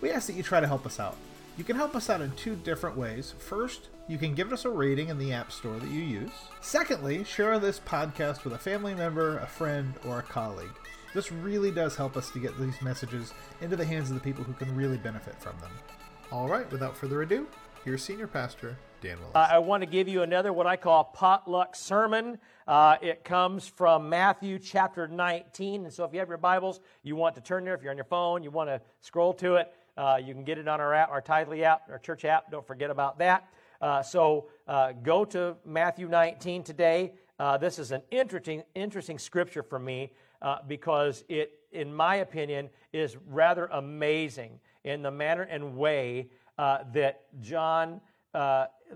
we ask that you try to help us out. You can help us out in two different ways. First, you can give us a rating in the App Store that you use. Secondly, share this podcast with a family member, a friend, or a colleague. This really does help us to get these messages into the hands of the people who can really benefit from them. All right, without further ado, here's Senior Pastor Dan Willis. I want to give you another what I call potluck sermon. Uh, it comes from Matthew chapter 19. And so if you have your Bibles, you want to turn there. If you're on your phone, you want to scroll to it. Uh, you can get it on our app, our Tithely app, our church app. Don't forget about that. Uh, so uh, go to Matthew 19 today. Uh, this is an interesting, interesting scripture for me uh, because it, in my opinion, is rather amazing in the manner and way uh, that John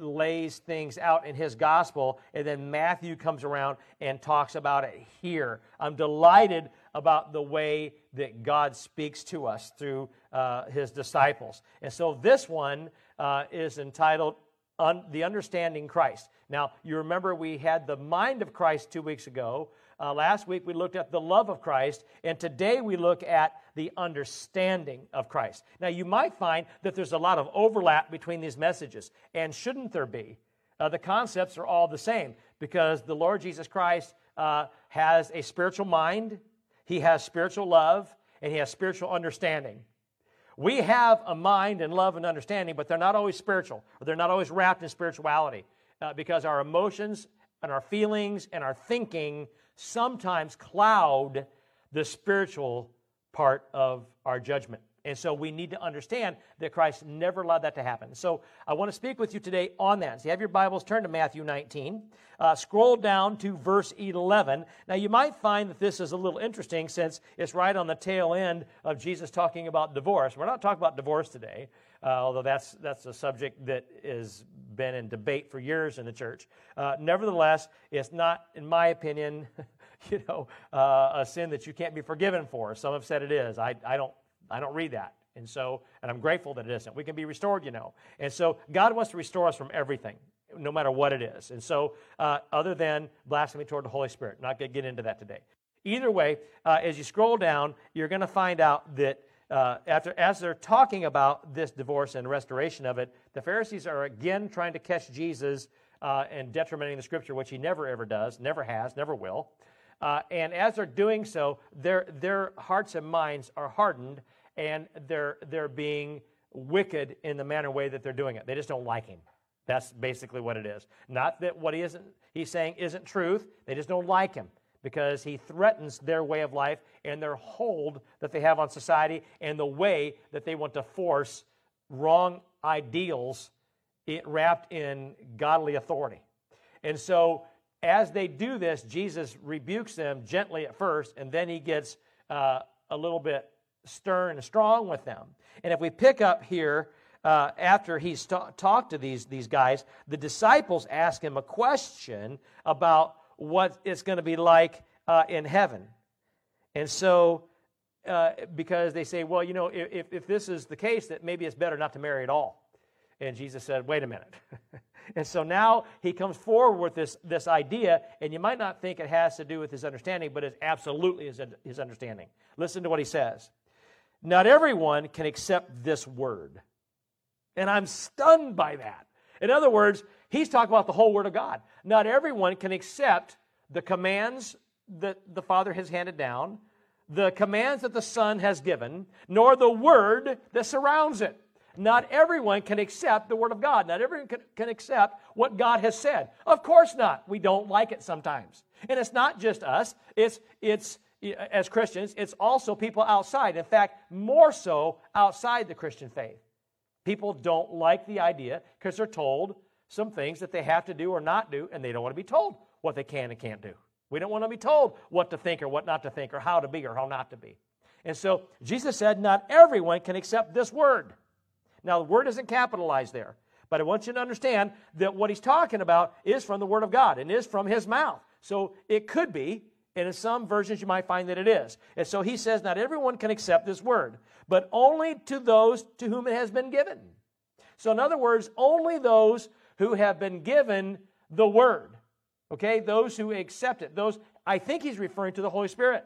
lays things out in his gospel, and then Matthew comes around and talks about it here. I'm delighted about the way that God speaks to us through uh, his disciples. And so this one uh, is entitled Un- The Understanding Christ. Now, you remember we had the mind of Christ two weeks ago. Uh, last week we looked at the love of Christ, and today we look at the understanding of Christ. Now, you might find that there's a lot of overlap between these messages, and shouldn't there be? Uh, the concepts are all the same because the Lord Jesus Christ uh, has a spiritual mind, he has spiritual love and he has spiritual understanding. We have a mind and love and understanding, but they're not always spiritual, or they're not always wrapped in spirituality, uh, because our emotions and our feelings and our thinking sometimes cloud the spiritual part of our judgment. And so we need to understand that Christ never allowed that to happen. So I want to speak with you today on that. So you have your Bibles, turn to Matthew 19. Uh, scroll down to verse 11. Now you might find that this is a little interesting since it's right on the tail end of Jesus talking about divorce. We're not talking about divorce today, uh, although that's, that's a subject that has been in debate for years in the church. Uh, nevertheless, it's not, in my opinion, you know, uh, a sin that you can't be forgiven for. Some have said it is. I, I don't I don't read that. And so, and I'm grateful that it isn't. We can be restored, you know. And so, God wants to restore us from everything, no matter what it is. And so, uh, other than blasphemy toward the Holy Spirit, not going to get into that today. Either way, uh, as you scroll down, you're going to find out that uh, after, as they're talking about this divorce and restoration of it, the Pharisees are again trying to catch Jesus uh, and detrimenting the Scripture, which he never ever does, never has, never will. Uh, and as they're doing so, their, their hearts and minds are hardened, and they're, they're being wicked in the manner way that they're doing it. They just don't like him. That's basically what it is. Not that what he isn't, he's saying isn't truth. They just don't like him because he threatens their way of life and their hold that they have on society and the way that they want to force wrong ideals wrapped in godly authority. And so, as they do this, Jesus rebukes them gently at first, and then he gets uh, a little bit stern and strong with them. And if we pick up here, uh, after he's ta- talked to these, these guys, the disciples ask him a question about what it's going to be like uh, in heaven. And so, uh, because they say, well, you know, if, if this is the case, that maybe it's better not to marry at all. And Jesus said, wait a minute. and so now he comes forward with this, this idea, and you might not think it has to do with his understanding, but it absolutely is his understanding. Listen to what he says. Not everyone can accept this word. And I'm stunned by that. In other words, he's talking about the whole Word of God. Not everyone can accept the commands that the Father has handed down, the commands that the Son has given, nor the Word that surrounds it. Not everyone can accept the Word of God. Not everyone can, can, accept what God has said. Of course not. We don't like it sometimes. And it's not just us, it's, it's as Christians, it's also people outside. In fact, more so outside the Christian faith. People don't like the idea because they're told some things that they have to do or not do, and they don't want to be told what they can and can't do. We don't want to be told what to think or what not to think or how to be or how not to be. And so Jesus said, Not everyone can accept this word. Now, the word isn't capitalized there, but I want you to understand that what he's talking about is from the Word of God and is from his mouth. So it could be, and in some versions you might find that it is. And so he says, Not everyone can accept this word, but only to those to whom it has been given. So, in other words, only those who have been given the word. Okay? Those who accept it. Those, I think he's referring to the Holy Spirit.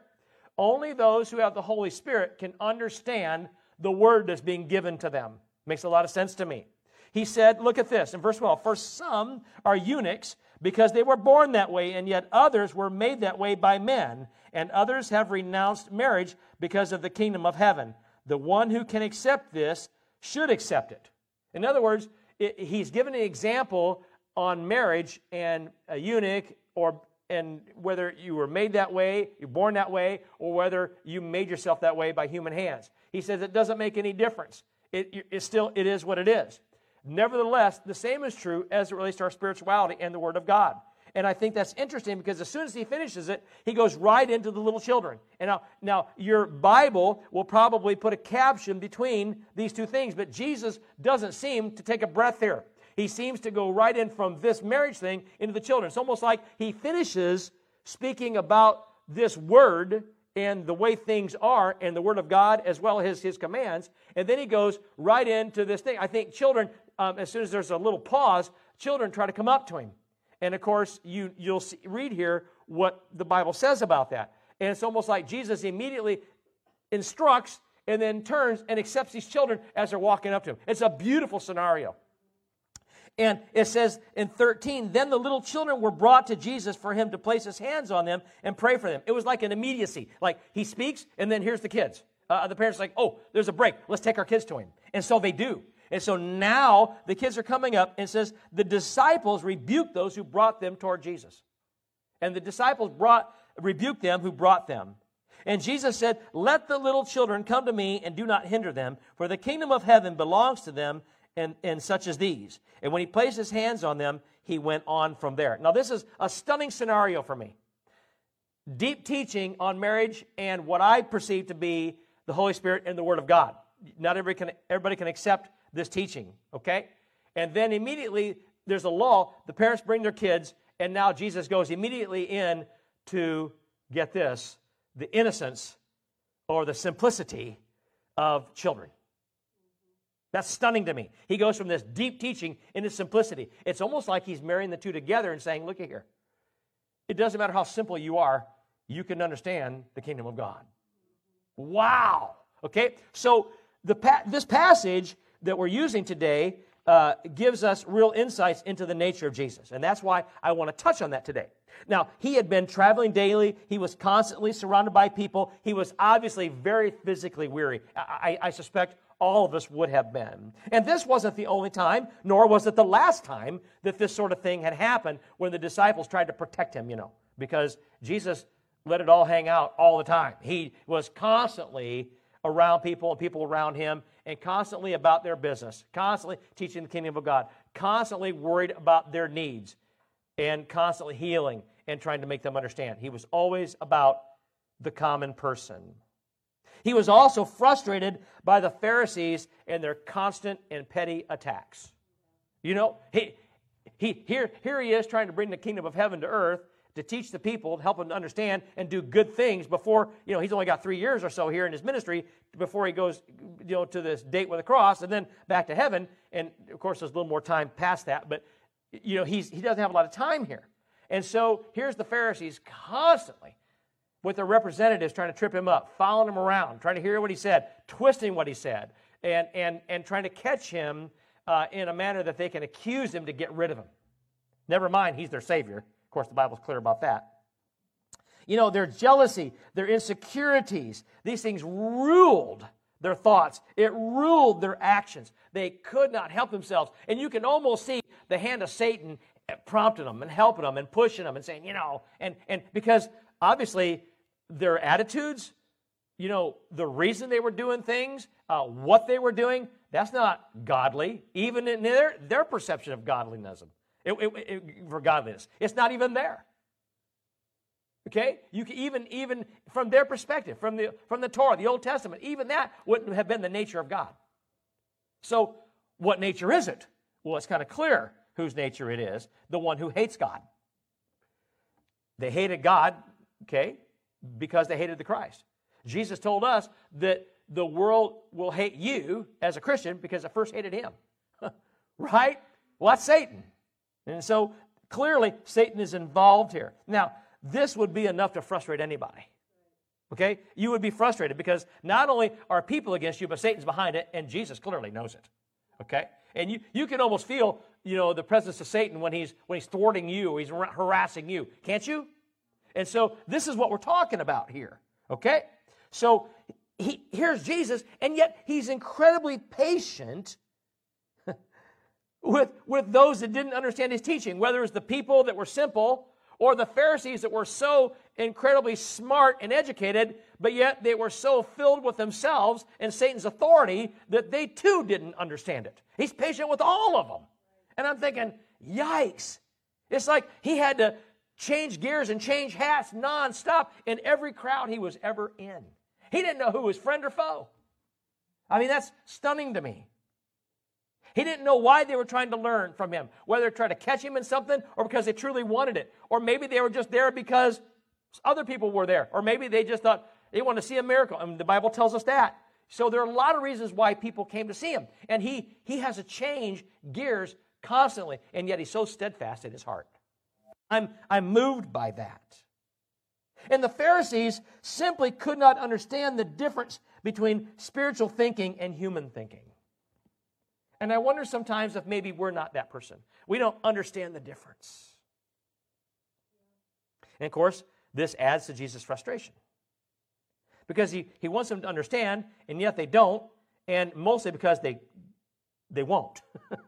Only those who have the Holy Spirit can understand the word that's being given to them. Makes a lot of sense to me. He said, look at this in verse 12. For some are eunuchs because they were born that way, and yet others were made that way by men, and others have renounced marriage because of the kingdom of heaven. The one who can accept this should accept it. In other words, it, he's given an example on marriage and a eunuch or and whether you were made that way, you're born that way, or whether you made yourself that way by human hands. He says it doesn't make any difference. It, it still it is what it is. Nevertheless, the same is true as it relates to our spirituality and the Word of God. And I think that's interesting because as soon as he finishes it, he goes right into the little children. And now, now your Bible will probably put a caption between these two things, but Jesus doesn't seem to take a breath here. He seems to go right in from this marriage thing into the children. It's almost like he finishes speaking about this word and the way things are and the word of God as well as his commands. And then he goes right into this thing. I think children, um, as soon as there's a little pause, children try to come up to him. And of course, you, you'll see, read here what the Bible says about that. And it's almost like Jesus immediately instructs and then turns and accepts these children as they're walking up to him. It's a beautiful scenario. And it says in 13, then the little children were brought to Jesus for him to place his hands on them and pray for them. It was like an immediacy. Like he speaks, and then here's the kids. Uh, the parents are like, oh, there's a break. Let's take our kids to him. And so they do. And so now the kids are coming up and says, the disciples rebuked those who brought them toward Jesus. And the disciples brought, rebuked them who brought them. And Jesus said, Let the little children come to me and do not hinder them, for the kingdom of heaven belongs to them and, and such as these. And when he placed his hands on them, he went on from there. Now, this is a stunning scenario for me. Deep teaching on marriage and what I perceive to be the Holy Spirit and the Word of God. Not everybody can, everybody can accept this teaching, okay? And then immediately there's a law. The parents bring their kids, and now Jesus goes immediately in to get this the innocence or the simplicity of children. That's stunning to me. He goes from this deep teaching into simplicity. It's almost like he's marrying the two together and saying, Look at here. It doesn't matter how simple you are, you can understand the kingdom of God. Wow. Okay? So the pa- this passage that we're using today uh, gives us real insights into the nature of Jesus. And that's why I want to touch on that today. Now, he had been traveling daily. He was constantly surrounded by people. He was obviously very physically weary. I, I, suspect all of us would have been. And this wasn't the only time, nor was it the last time that this sort of thing had happened when the disciples tried to protect him, you know, because Jesus let it all hang out all the time. He was constantly around people and people around him and constantly about their business, constantly teaching the kingdom of God, constantly worried about their needs, and constantly healing and trying to make them understand. He was always about the common person. He was also frustrated by the Pharisees and their constant and petty attacks. You know, he, he, here, here he is trying to bring the kingdom of heaven to earth, to teach the people, to help them to understand and do good things before, you know, he's only got three years or so here in his ministry before he goes, you know, to this date with the cross and then back to heaven. And of course, there's a little more time past that, but, you know, he's, he doesn't have a lot of time here. And so here's the Pharisees constantly with their representatives trying to trip him up, following him around, trying to hear what he said, twisting what he said, and, and, and trying to catch him uh, in a manner that they can accuse him to get rid of him. Never mind, he's their Savior. Of course, the Bible's clear about that. You know, their jealousy, their insecurities, these things ruled their thoughts. It ruled their actions. They could not help themselves. And you can almost see the hand of Satan prompting them and helping them and pushing them and saying, you know, and, and because obviously their attitudes, you know, the reason they were doing things, uh, what they were doing, that's not godly, even in their, their perception of godliness it, it, it, for godliness. It's not even there. Okay? You can even, even from their perspective, from the, from the Torah, the Old Testament, even that wouldn't have been the nature of God. So what nature is it? Well, it's kind of clear whose nature it is the one who hates God. They hated God, okay, because they hated the Christ. Jesus told us that the world will hate you as a Christian because it first hated him. right? Well, that's Satan. And so clearly, Satan is involved here. Now, this would be enough to frustrate anybody. Okay? You would be frustrated because not only are people against you, but Satan's behind it, and Jesus clearly knows it. Okay? And you, you can almost feel, you know, the presence of Satan when he's when he's thwarting you, he's harassing you. Can't you? And so this is what we're talking about here. Okay? So he, here's Jesus, and yet he's incredibly patient with, with those that didn't understand his teaching, whether it was the people that were simple or the Pharisees that were so incredibly smart and educated, but yet they were so filled with themselves and Satan's authority that they too didn't understand it. He's patient with all of them. And I'm thinking, yikes. It's like he had to change gears and change hats nonstop in every crowd he was ever in. He didn't know who was friend or foe. I mean, that's stunning to me. He didn't know why they were trying to learn from him, whether to try to catch him in something or because they truly wanted it. Or maybe they were just there because other people were there. Or maybe they just thought they want to see a miracle. Mean, the Bible tells us that. So there are a lot of reasons why people came to see him. And he, he has to change gears constantly, and yet he's so steadfast in his heart. I'm, I'm moved by that. And the Pharisees simply could not understand the difference between spiritual thinking and human thinking. And I wonder sometimes if maybe we're not that person. We don't understand the difference. And of course, this adds to Jesus' frustration. Because he, he wants them to understand, and yet they don't, and mostly because they, they won't.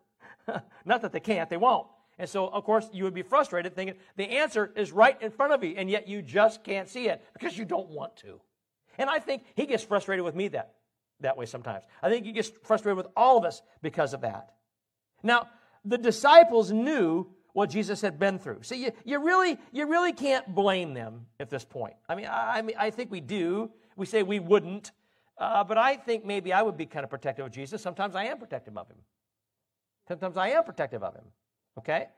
not that they can't, they won't. And so, of course, you would be frustrated thinking the answer is right in front of you, and yet you just can't see it because you don't want to. And I think he gets frustrated with me that that way sometimes. I think he gets frustrated with all of us because of that. Now, the disciples knew what Jesus had been through. See, you, you, really, you really can't blame them at this point. I mean, I, I mean, I think we do. We say we wouldn't. Uh, but I think maybe I would be kind of protective of Jesus. Sometimes I am protective of him. Sometimes I am protective of him. Okay?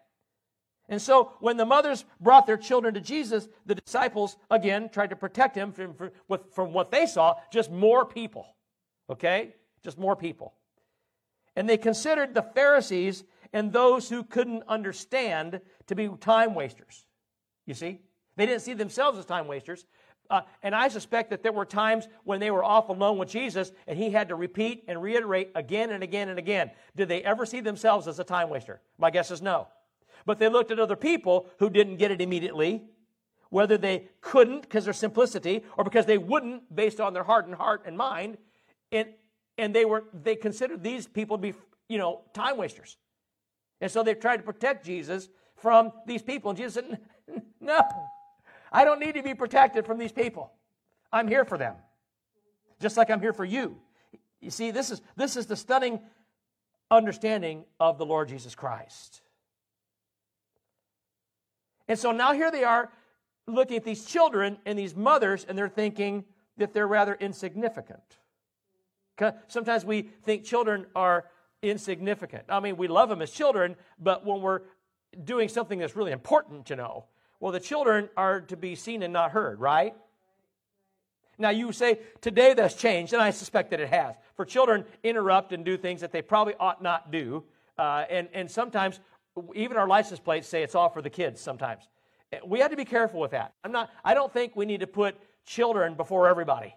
And so when the mothers brought their children to Jesus, the disciples, again, tried to protect him from, from, what they saw just more people. Okay? Just more people. And they considered the Pharisees and those who couldn't understand to be time wasters. You see? They didn't see themselves as time wasters. Uh, and I suspect that there were times when they were off alone with Jesus and he had to repeat and reiterate again and again and again. Did they ever see themselves as a time waster? My guess is no. But they looked at other people who didn't get it immediately, whether they couldn't because of simplicity or because they wouldn't based on their hardened heart and mind, and, and they were they considered these people to be you know time wasters and so they tried to protect jesus from these people and jesus said no i don't need to be protected from these people. I'm here for them. Just like i'm here for you. You see this is this is the stunning understanding of the lord jesus christ. And so now here they are looking at these children and these mothers and they're thinking that they're rather insignificant. Sometimes we think children are insignificant. I mean, we love them as children, but when we're doing something that's really important you know, well, the children are to be seen and not heard, right? Now, you say, today that's changed, and I suspect that it has. For children, interrupt and do things that they probably ought not do. Uh, and, and sometimes, even our license plates say it's all for the kids sometimes. We have to be careful with that. I'm not, I don't think we need to put children before everybody.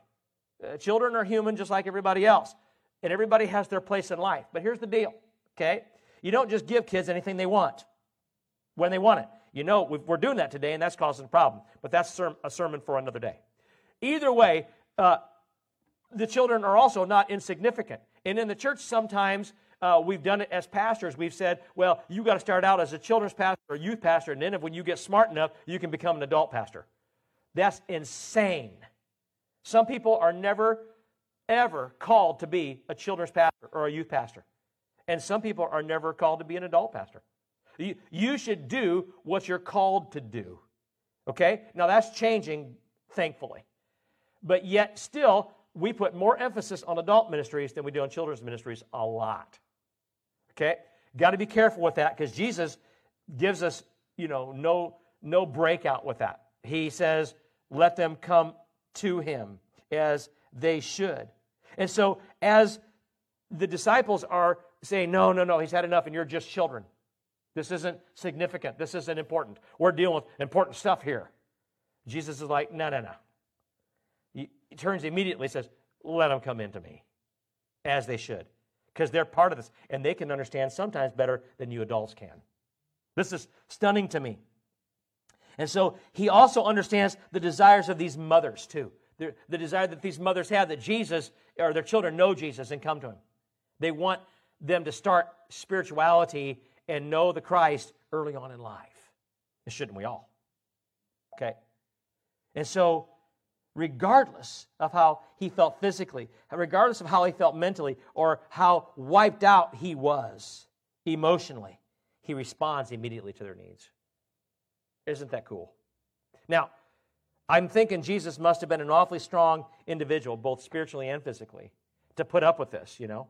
Uh, children are human just like everybody else, and everybody has their place in life. But here's the deal, okay? You don't just give kids anything they want when they want it. You know, we're doing that today, and that's causing a problem. But that's a sermon for another day. Either way, uh, the children are also not insignificant. And in the church, sometimes uh, we've done it as pastors. We've said, well, you got to start out as a children's pastor or youth pastor, and then when you get smart enough, you can become an adult pastor. That's insane. Some people are never, ever called to be a children's pastor or a youth pastor. And some people are never called to be an adult pastor. You, should do what you're called to do. Okay? Now that's changing, thankfully. But yet, still, we put more emphasis on adult ministries than we do on children's ministries a lot. Okay? Got to be careful with that because Jesus gives us, you know, no no breakout with that. He says, "Let them come to him as they should." And so as the disciples are saying, "No, no, no, he's had enough and you're just children. This isn't significant. This isn't important. We're dealing with important stuff here." Jesus is like, "No, no, no." He, turns immediately says, "Let them come into me as they should." because they're part of this and they can understand sometimes better than you adults can. This is stunning to me. And so he also understands the desires of these mothers too. The, the desire that these mothers have that Jesus or their children know Jesus and come to him. They want them to start spirituality and know the Christ early on in life. And shouldn't we all? Okay. And so regardless of how he felt physically, regardless of how he felt mentally, or how wiped out he was emotionally, he responds immediately to their needs. Isn't that cool? Now, I'm thinking Jesus must have been an awfully strong individual, both spiritually and physically, to put up with this, you know?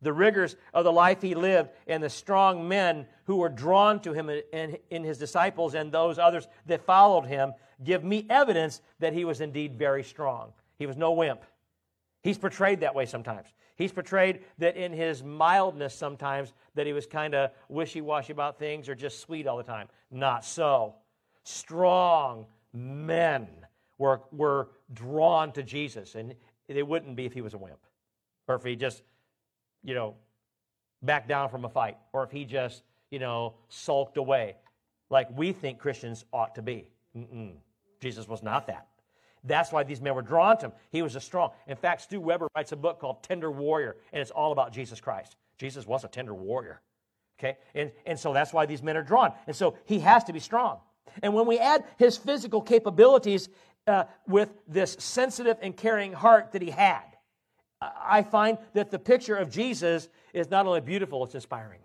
The rigors of the life he lived and the strong men who were drawn to him in, in his disciples and those others that followed him give me evidence that he was indeed very strong. He was no wimp. He's portrayed that way sometimes. He's portrayed that in his mildness sometimes that he was kind of wishy-washy about things or just sweet all the time. Not so. Strong men were, were drawn to Jesus, and they wouldn't be if he was a wimp or if he just, you know, back down from a fight or if he just, you know, sulked away like we think Christians ought to be. Mm-mm. Jesus was not that. That's why these men were drawn to him. He was a strong. In fact, Stu Weber writes a book called Tender Warrior, and it's all about Jesus Christ. Jesus was a tender warrior. Okay? And, and so that's why these men are drawn. And so he has to be strong. And when we add his physical capabilities uh, with this sensitive and caring heart that he had, I find that the picture of Jesus is not only beautiful, it's inspiring.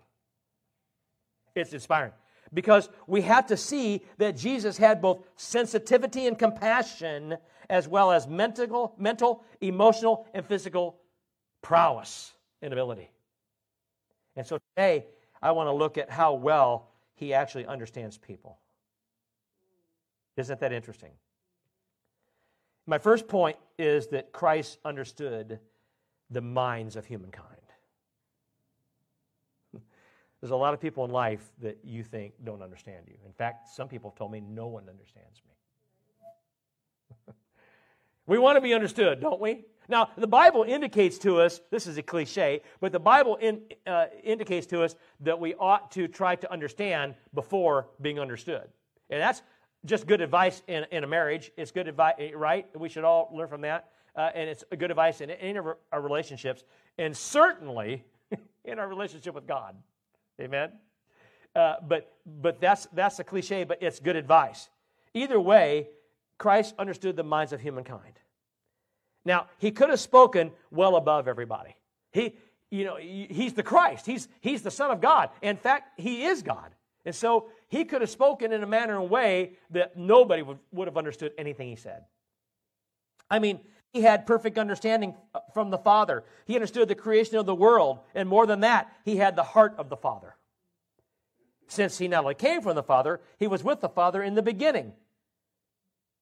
It's inspiring because we have to see that Jesus had both sensitivity and compassion, as well as mental, mental emotional, and physical prowess and ability. And so today, I want to look at how well he actually understands people. Isn't that interesting? My first point is that Christ understood the minds of humankind. There's a lot of people in life that you think don't understand you. In fact, some people have told me no one understands me. we want to be understood, don't we? Now, the Bible indicates to us, this is a cliche, but the Bible in, uh, indicates to us that we ought to try to understand before being understood. And that's just good advice in, in a marriage. It's good advice, right? We should all learn from that. Uh, and it's a good advice in any of our relationships, and certainly in our relationship with God. Amen? Uh, but but that's, that's a cliche, but it's good advice. Either way, Christ understood the minds of humankind. Now, he could have spoken well above everybody. He, you know, he's the Christ. He's, he's the Son of God. In fact, he is God. And so he could have spoken in a manner and way that nobody would, would have understood anything he said. I mean, he had perfect understanding uh, from the Father. He understood the creation of the world. And more than that, he had the heart of the Father. Since he not only came from the Father, he was with the Father in the beginning.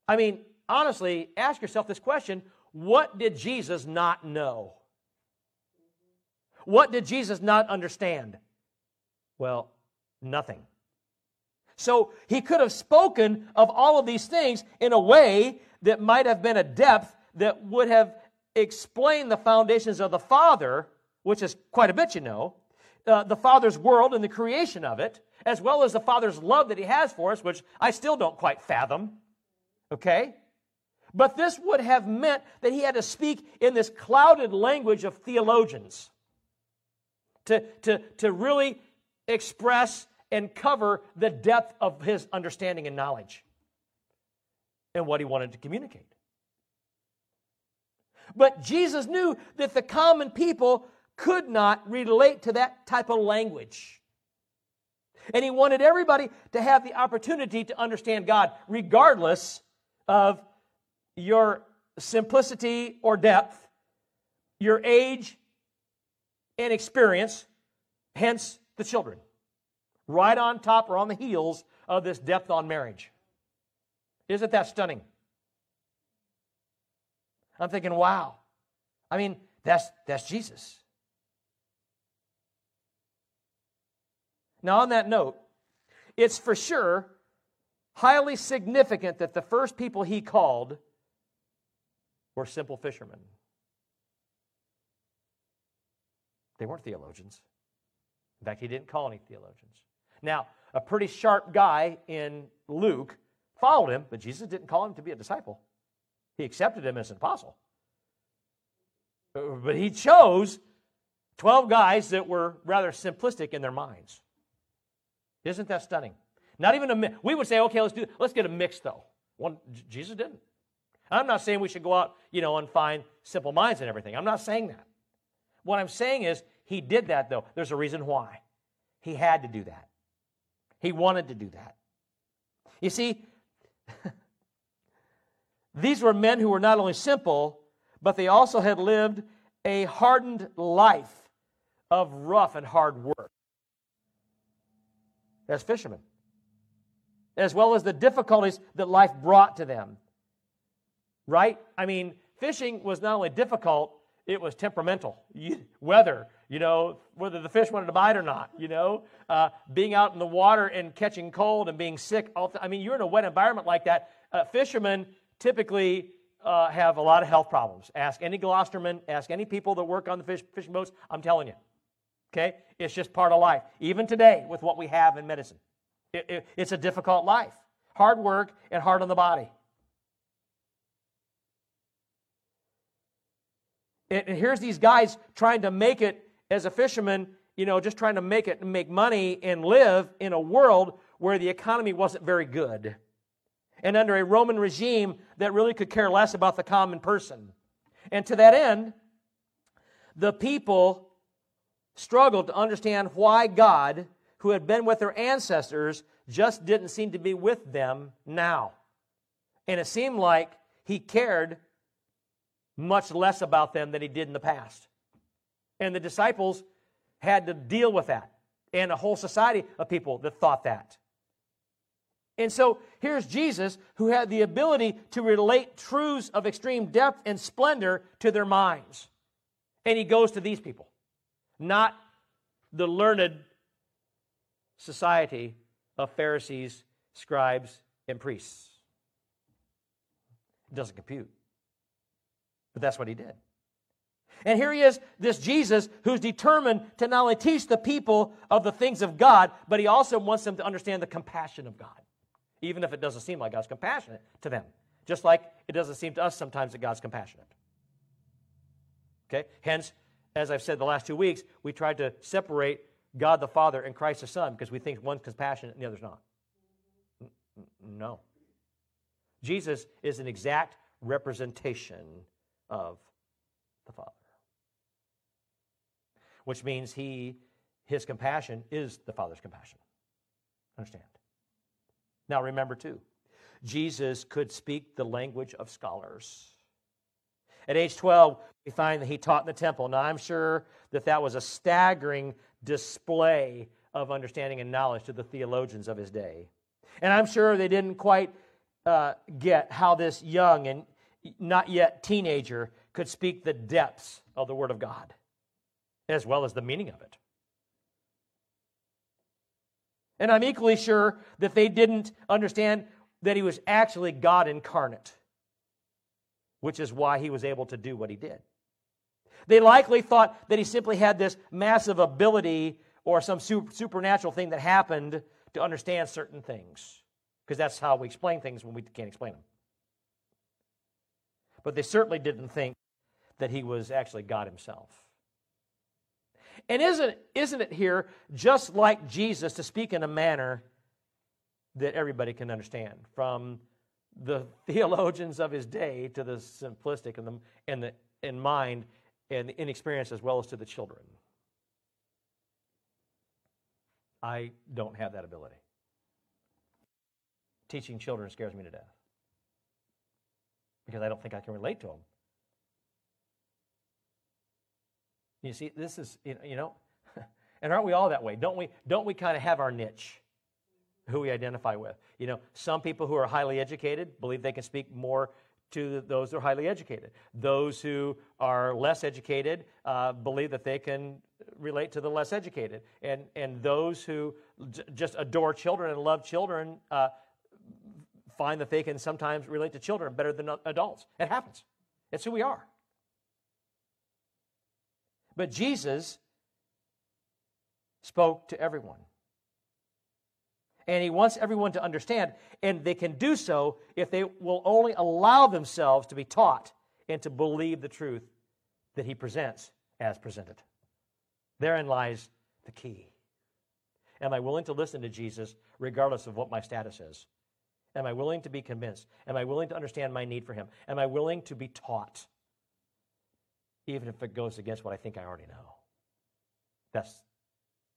I mean, honestly, ask yourself this question what did Jesus not know? What did Jesus not understand? Well, nothing. So he could have spoken of all of these things in a way that might have been a depth that would have explained the foundations of the Father, which is quite a bit, you know, uh, the Father's world and the creation of it, as well as the Father's love that He has for us, which I still don't quite fathom. Okay? But this would have meant that he had to speak in this clouded language of theologians to, to, to really express and cover the depth of his understanding and knowledge and what he wanted to communicate. But Jesus knew that the common people could not relate to that type of language. And he wanted everybody to have the opportunity to understand God, regardless of your simplicity or depth, your age and experience, Hence the children. Right on top or on the heels of this depth on marriage. Isn't that stunning? I'm thinking, wow. I mean, that's, that's Jesus. Now, on that note, it's for sure highly significant that the first people he called were simple fishermen. They weren't theologians. In fact, he didn't call any theologians. Now, a pretty sharp guy in Luke followed him, but Jesus didn't call him to be a disciple. He accepted him as an apostle. But he chose 12 guys that were rather simplistic in their minds. Isn't that stunning? Not even a we would say, okay, let's do let's get a mix though. One Jesus didn't. I'm not saying we should go out, you know, and find simple minds and everything. I'm not saying that. What I'm saying is he did that though. There's a reason why. He had to do that. He wanted to do that. You see, these were men who were not only simple, but they also had lived a hardened life of rough and hard work as fishermen, as well as the difficulties that life brought to them. Right? I mean, fishing was not only difficult, it was temperamental. Weather, you know, whether the fish wanted to bite or not, you know, uh, being out in the water and catching cold and being sick. I mean, you're in a wet environment like that. Uh, fishermen typically uh, have a lot of health problems. Ask any Gloucesterman, ask any people that work on the fish, fishing boats. I'm telling you. Okay? It's just part of life. Even today, with what we have in medicine, it, it, it's a difficult life. Hard work and hard on the body. And, and here's these guys trying to make it as a fisherman, you know, just trying to make it and make money and live in a world where the economy wasn't very good and under a Roman regime that really could care less about the common person. And to that end, the people struggled to understand why God, who had been with their ancestors, just didn't seem to be with them now. And it seemed like he cared much less about them than he did in the past. And the disciples had to deal with that, and a whole society of people that thought that. And so here's Jesus who had the ability to relate truths of extreme depth and splendor to their minds. And he goes to these people, not the learned society of Pharisees, scribes, and priests. It doesn't compute. But that's what he did. And here he is, this Jesus, who's determined to not only teach the people of the things of God, but he also wants them to understand the compassion of God even if it doesn't seem like God's compassionate to them. Just like it doesn't seem to us sometimes that God's compassionate. Okay? Hence, as I've said the last two weeks, we tried to separate God the Father and Christ the Son because we think one's compassionate and the other's not. No. Jesus is an exact representation of the Father. Which means he his compassion is the Father's compassion. Understand? Now, remember, too, Jesus could speak the language of scholars. At age 12, we find that he taught in the temple. Now, I'm sure that that was a staggering display of understanding and knowledge to the theologians of his day. And I'm sure they didn't quite uh, get how this young and not yet teenager could speak the depths of the Word of God, as well as the meaning of it. And I'm equally sure that they didn't understand that he was actually God incarnate, which is why he was able to do what he did. They likely thought that he simply had this massive ability or some supernatural thing that happened to understand certain things, because that's how we explain things when we can't explain them. But they certainly didn't think that he was actually God himself. And isn't, isn't it here just like Jesus to speak in a manner that everybody can understand? From the theologians of his day to the simplistic and the, and the in mind and the inexperienced as well as to the children. I don't have that ability. Teaching children scares me to death because I don't think I can relate to them. You see, this is, you know, And aren't we all that way? Don't we, don't we kind of have our niche, who we identify with? You know, some people who are highly educated believe they can speak more to those who are highly educated. Those who are less educated uh, believe that they can relate to the less educated. And, and those who j- just adore children and love children uh, find that they can sometimes relate to children better than adults. It happens, it's who we are. But Jesus spoke to everyone. And he wants everyone to understand, and they can do so if they will only allow themselves to be taught and to believe the truth that he presents as presented. Therein lies the key. Am I willing to listen to Jesus regardless of what my status is? Am I willing to be convinced? Am I willing to understand my need for him? Am I willing to be taught? Even if it goes against what I think I already know. That's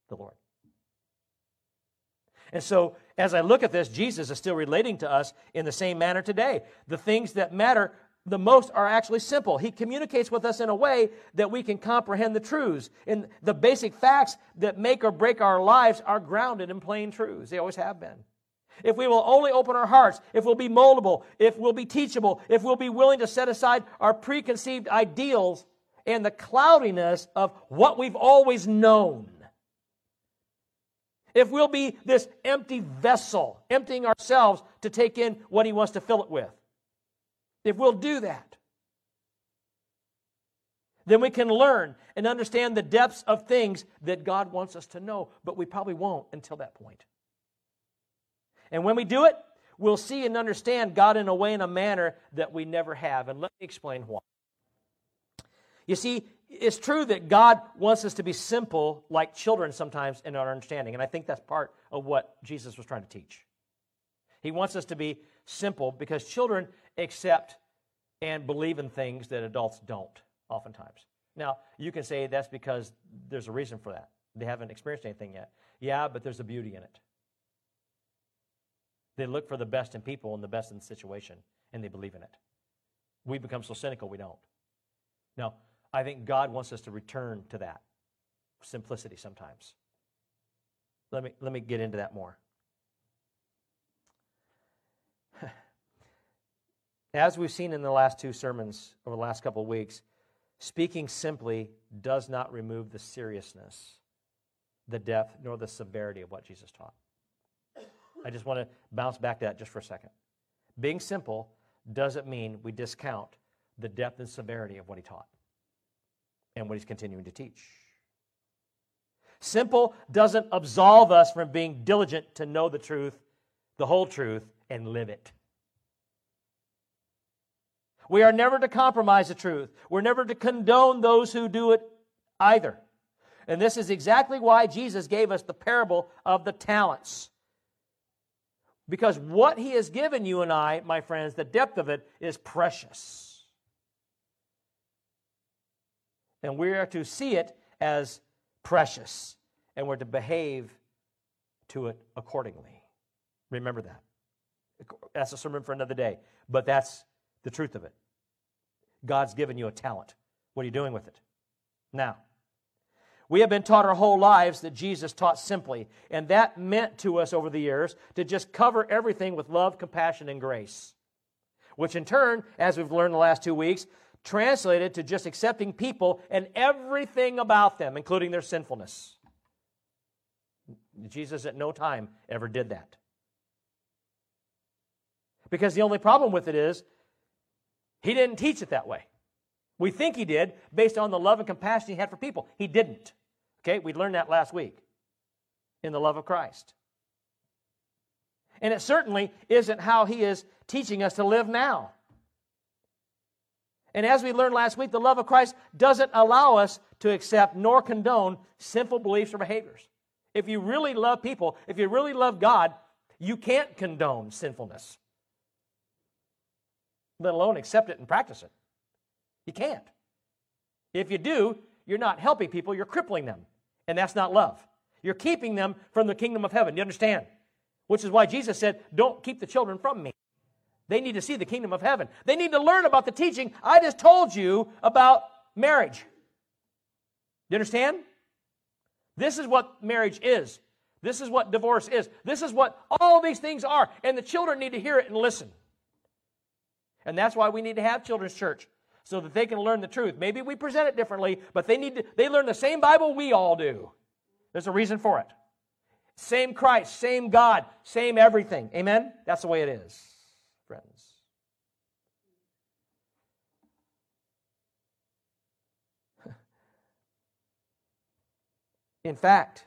the Lord. And so, as I look at this, Jesus is still relating to us in the same manner today. The things that matter the most are actually simple. He communicates with us in a way that we can comprehend the truths. And the basic facts that make or break our lives are grounded in plain truths. They always have been. If we will only open our hearts, if we'll be moldable, if we'll be teachable, if we'll be willing to set aside our preconceived ideals and the cloudiness of what we've always known, if we'll be this empty vessel, emptying ourselves to take in what He wants to fill it with, if we'll do that, then we can learn and understand the depths of things that God wants us to know, but we probably won't until that point. And when we do it, we'll see and understand God in a way, in a manner that we never have. And let me explain why. You see, it's true that God wants us to be simple like children sometimes in our understanding. And I think that's part of what Jesus was trying to teach. He wants us to be simple because children accept and believe in things that adults don't, oftentimes. Now, you can say that's because there's a reason for that. They haven't experienced anything yet. Yeah, but there's a beauty in it. They look for the best in people and the best in the situation, and they believe in it. We become so cynical we don't. Now, I think God wants us to return to that simplicity sometimes. Let me, let me get into that more. As we've seen in the last two sermons over the last couple of weeks, speaking simply does not remove the seriousness, the depth, nor the severity of what Jesus taught. I just want to bounce back to that just for a second. Being simple doesn't mean we discount the depth and severity of what he taught and what he's continuing to teach. Simple doesn't absolve us from being diligent to know the truth, the whole truth, and live it. We are never to compromise the truth. We're never to condone those who do it either. And this is exactly why Jesus gave us the parable of the talents. Because what he has given you and I, my friends, the depth of it is precious and we are to see it as precious, and we're to behave to it accordingly. Remember that. That's a sermon for another day, but that's the truth of it. God's given you a talent. What are you doing with it? Now, we have been taught our whole lives that Jesus taught simply, and that meant to us over the years to just cover everything with love, compassion, and grace. Which in turn, as we've learned the last two weeks, translated to just accepting people and everything about them, including their sinfulness. Jesus at no time ever did that. Because the only problem with it is he didn't teach it that way. We think he did based on the love and compassion he had for people. He didn't. Okay, we learned that last week in the love of Christ. And it certainly isn't how he is teaching us to live now. And as we learned last week, the love of Christ doesn't allow us to accept nor condone sinful beliefs or behaviors. If you really love people, if you really love God, you can't condone sinfulness, let alone accept it and practice it. You can't. If you do, you're not helping people, you're crippling them. And that's not love. You're keeping them from the kingdom of heaven. You understand? Which is why Jesus said, Don't keep the children from me. They need to see the kingdom of heaven. They need to learn about the teaching I just told you about marriage. You understand? This is what marriage is. This is what divorce is. This is what all these things are. And the children need to hear it and listen. And that's why we need to have children's church so that they can learn the truth. Maybe we present it differently, but they need to they learn the same Bible we all do. There's a reason for it. Same Christ, same God, same everything. Amen? That's the way it is, friends. In fact,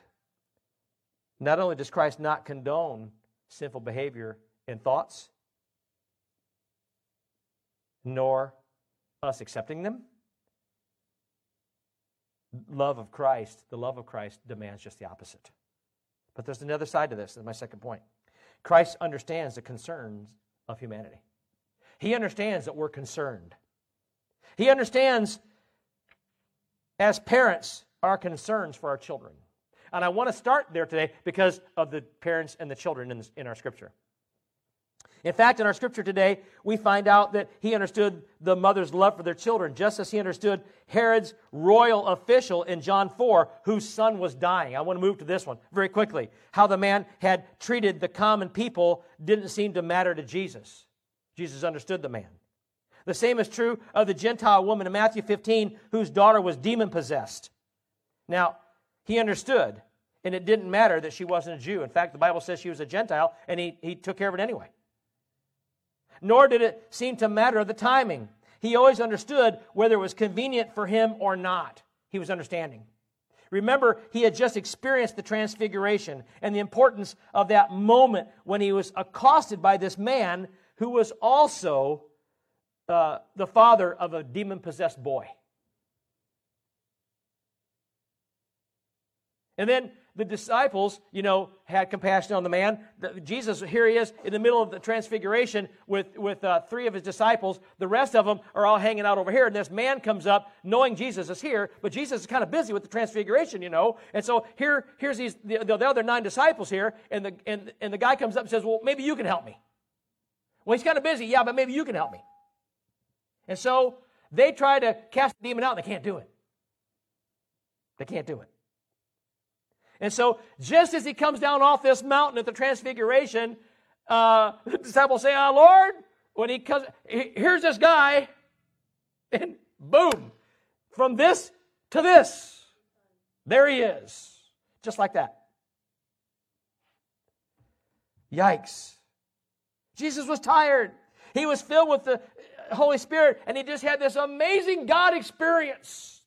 not only does Christ not condone sinful behavior in thoughts, nor us accepting them, love of Christ, the love of Christ demands just the opposite. But there's another side to this. That's my second point. Christ understands the concerns of humanity. He understands that we're concerned. He understands, as parents, our concerns for our children. And I want to start there today because of the parents and the children in, in our scripture. In fact, in our scripture today, we find out that he understood the mother's love for their children, just as he understood Herod's royal official in John 4, whose son was dying. I want to move to this one very quickly. How the man had treated the common people didn't seem to matter to Jesus. Jesus understood the man. The same is true of the Gentile woman in Matthew 15, whose daughter was demon possessed. Now, he understood, and it didn't matter that she wasn't a Jew. In fact, the Bible says she was a Gentile, and he, he took care of it anyway nor did it seem to matter the timing. He always understood whether it was convenient for him or not. He was understanding. Remember, he had just experienced the transfiguration and the importance of that moment when he was accosted by this man who was also uh, the father of a demon possessed boy. And then the disciples, you know, had compassion on the man. The, Jesus, here he is in the middle of the transfiguration with, with uh, three of his disciples. The rest of them are all hanging out over here. And this man comes up knowing Jesus is here, but Jesus is kind of busy with the transfiguration, you know. And so here, here's these, the, the other nine disciples here. And the, and, and the guy comes up and says, Well, maybe you can help me. Well, he's kind of busy. Yeah, but maybe you can help me. And so they try to cast the demon out and they can't do it. They can't do it. And so, just as he comes down off this mountain at the Transfiguration, uh, the disciples say, "Ah, oh, Lord," when he comes, here's this guy, and boom, from this to this, there he is, just like that. Yikes! Jesus was tired. He was filled with the Holy Spirit, and he just had this amazing God experience.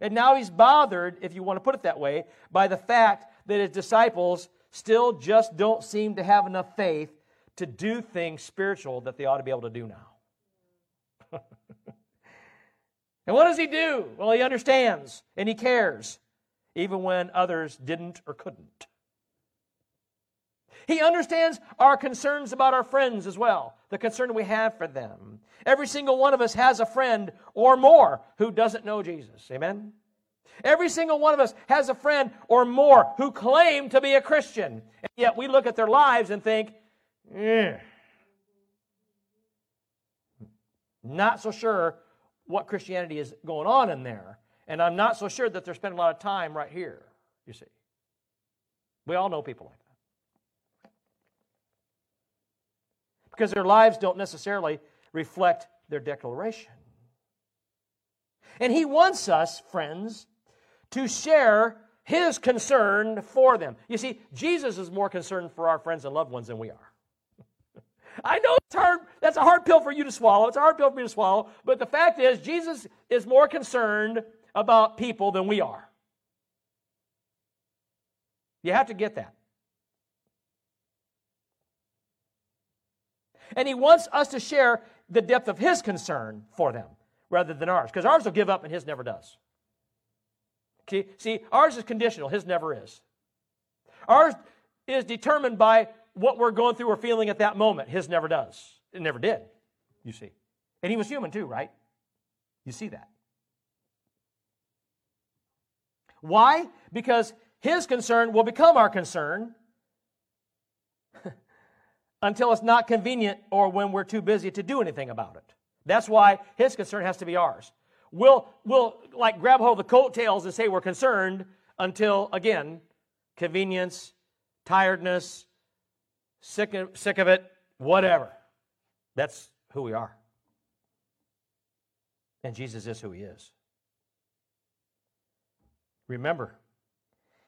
And now he's bothered, if you want to put it that way, by the fact that his disciples still just don't seem to have enough faith to do things spiritual that they ought to be able to do now. and what does he do? Well, he understands and he cares, even when others didn't or couldn't. He understands our concerns about our friends as well, the concern we have for them. Every single one of us has a friend or more who doesn't know Jesus. Amen? Every single one of us has a friend or more who claim to be a Christian. And yet we look at their lives and think, eh, not so sure what Christianity is going on in there. And I'm not so sure that they're spending a lot of time right here, you see. We all know people like that. Because their lives don't necessarily reflect their declaration. And he wants us, friends, to share his concern for them. You see, Jesus is more concerned for our friends and loved ones than we are. I know it's hard. That's a hard pill for you to swallow. It's a hard pill for me to swallow. But the fact is, Jesus is more concerned about people than we are. You have to get that. And he wants us to share the depth of his concern for them rather than ours, because ours will give up and his never does. See, see, ours is conditional, his never is. Ours is determined by what we're going through or feeling at that moment. His never does. It never did, you see. And he was human too, right? You see that. Why? Because his concern will become our concern until it's not convenient or when we're too busy to do anything about it. That's why his concern has to be ours. we'll, we'll like grab hold of the coattails and say we're concerned until, again, convenience, tiredness, sick of, sick of it, whatever. That's who we are. And Jesus is who he is. Remember,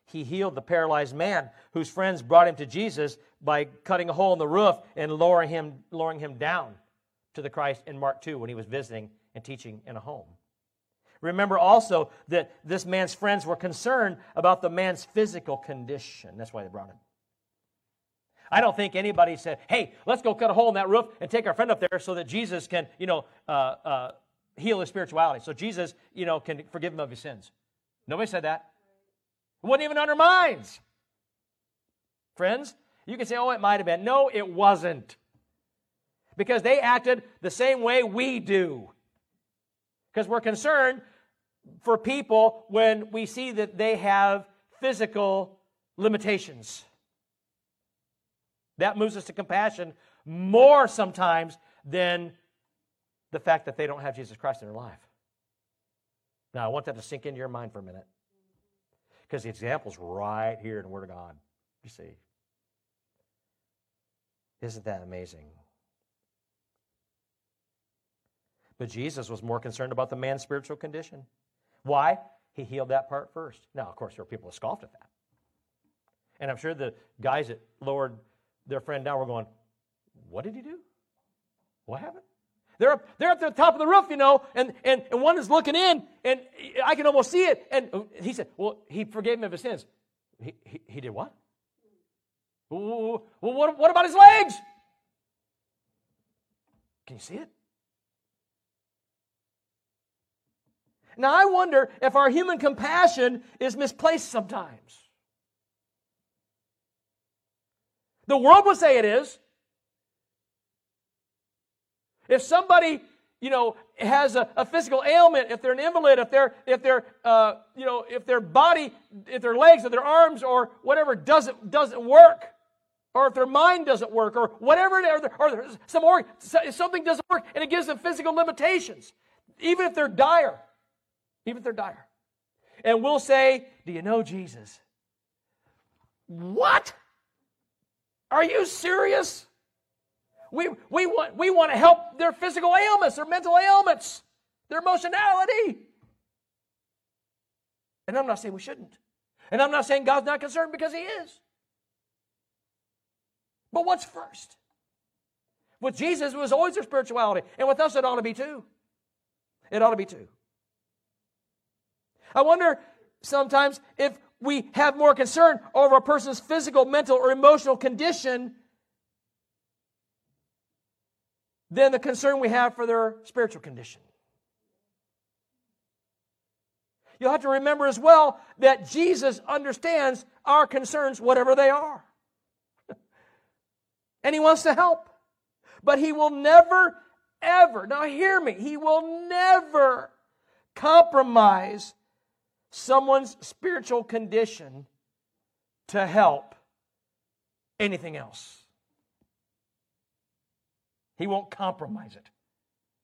he healed the paralyzed man whose friends brought him to Jesus by cutting a hole in the roof and lowering him, lowering him down to the Christ in Mark 2 when he was visiting and teaching in a home. Remember also that this man's friends were concerned about the man's physical condition. That's why they brought him. I don't think anybody said, hey, let's go cut a hole in that roof and take our friend up there so that Jesus can, you know, uh, uh, heal his spirituality. So Jesus, you know, can forgive him of his sins. Nobody said that. It wasn't even on their minds. Friends, you can say, oh, it might have been. No, it wasn't. Because they acted the same way we do. Because we're concerned for people when we see that they have physical limitations. That moves us to compassion more sometimes than the fact that they don't have Jesus Christ in their life. Now, I want that to sink into your mind for a minute. Because the example's right here in the Word of God. You see. Isn't that amazing? But Jesus was more concerned about the man's spiritual condition. Why? He healed that part first. Now, of course, there were people who scoffed at that. And I'm sure the guys that lowered their friend down were going, What did he do? What happened? They're up, they're up to the top of the roof, you know, and, and, and one is looking in, and I can almost see it. And he said, Well, he forgave him of his sins. He, he, he did what? Well, what, what about his legs? Can you see it? Now, I wonder if our human compassion is misplaced sometimes. The world would say it is. If somebody, you know, has a, a physical ailment, if they're an invalid, if their if their uh, you know, if their body, if their legs, or their arms, or whatever doesn't doesn't work, or if their mind doesn't work, or whatever, or, or some organ, something doesn't work, and it gives them physical limitations, even if they're dire, even if they're dire, and we'll say, "Do you know Jesus?" What? Are you serious? We, we, want, we want to help their physical ailments, their mental ailments, their emotionality. And I'm not saying we shouldn't. And I'm not saying God's not concerned because He is. But what's first? With Jesus, it was always their spirituality. And with us, it ought to be too. It ought to be too. I wonder sometimes if we have more concern over a person's physical, mental, or emotional condition than the concern we have for their spiritual condition. You'll have to remember as well that Jesus understands our concerns, whatever they are. and He wants to help. But He will never, ever, now hear me, He will never compromise someone's spiritual condition to help anything else. He won't compromise it.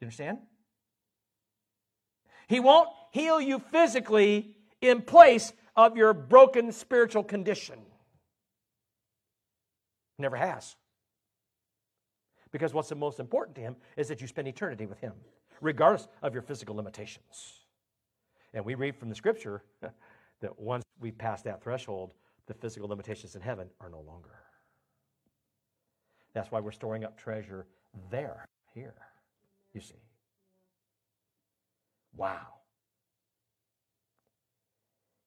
You understand? He won't heal you physically in place of your broken spiritual condition. Never has. Because what's the most important to him is that you spend eternity with him, regardless of your physical limitations. And we read from the scripture that once we pass that threshold, the physical limitations in heaven are no longer. That's why we're storing up treasure there, here, you see. Wow.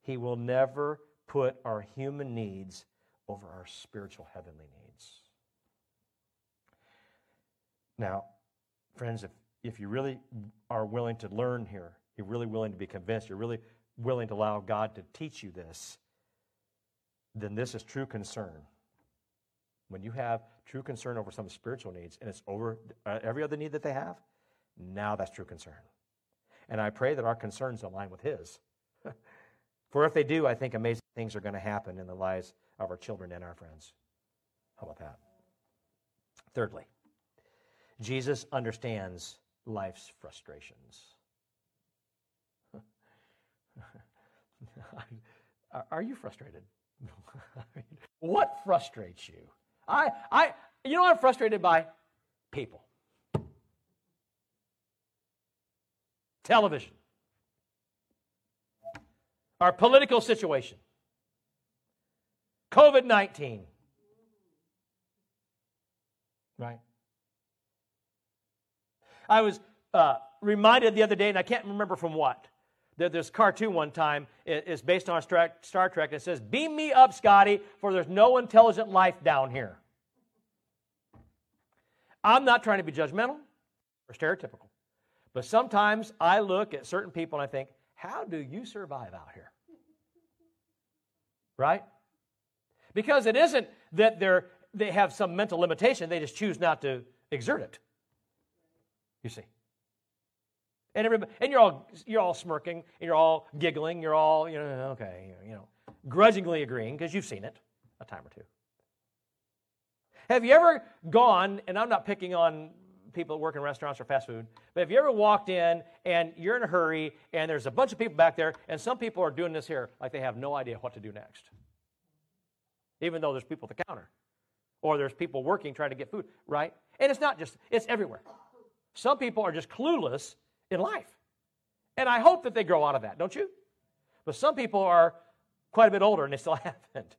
He will never put our human needs over our spiritual heavenly needs. Now, friends, if, if you really are willing to learn here, you're really willing to be convinced, you're really willing to allow God to teach you this, then this is true concern. When you have true concern over some spiritual needs and it's over uh, every other need that they have, now that's true concern. And I pray that our concerns align with His. For if they do, I think amazing things are going to happen in the lives of our children and our friends. How about that? Thirdly, Jesus understands life's frustrations. are you frustrated? what frustrates you? I, I, you know, I'm frustrated by? People, television, our political situation, COVID 19. Right? I was uh, reminded the other day, and I can't remember from what, that this cartoon one time is based on Star Trek. And it says, Beam me up, Scotty, for there's no intelligent life down here. I'm not trying to be judgmental or stereotypical, but sometimes I look at certain people and I think, how do you survive out here? Right? Because it isn't that they're, they have some mental limitation, they just choose not to exert it. You see. And, everybody, and you're all you're all smirking, and you're all giggling, you're all you know okay, you know, grudgingly agreeing because you've seen it a time or two. Have you ever gone? And I'm not picking on people that work in restaurants or fast food, but have you ever walked in and you're in a hurry and there's a bunch of people back there and some people are doing this here like they have no idea what to do next, even though there's people at the counter or there's people working trying to get food, right? And it's not just it's everywhere. Some people are just clueless in life. And I hope that they grow out of that, don't you? But some people are quite a bit older and they still haven't.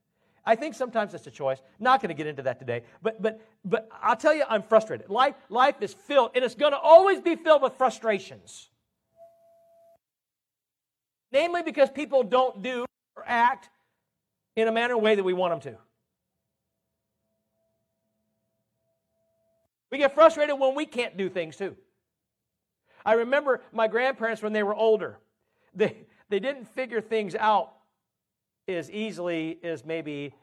I think sometimes it's a choice. Not going to get into that today, but but but I'll tell you, I'm frustrated. Life life is filled, and it's going to always be filled with frustrations. Namely, because people don't do or act in a manner or way that we want them to. We get frustrated when we can't do things too. I remember my grandparents when they were older, they, they didn't figure things out as easily as maybe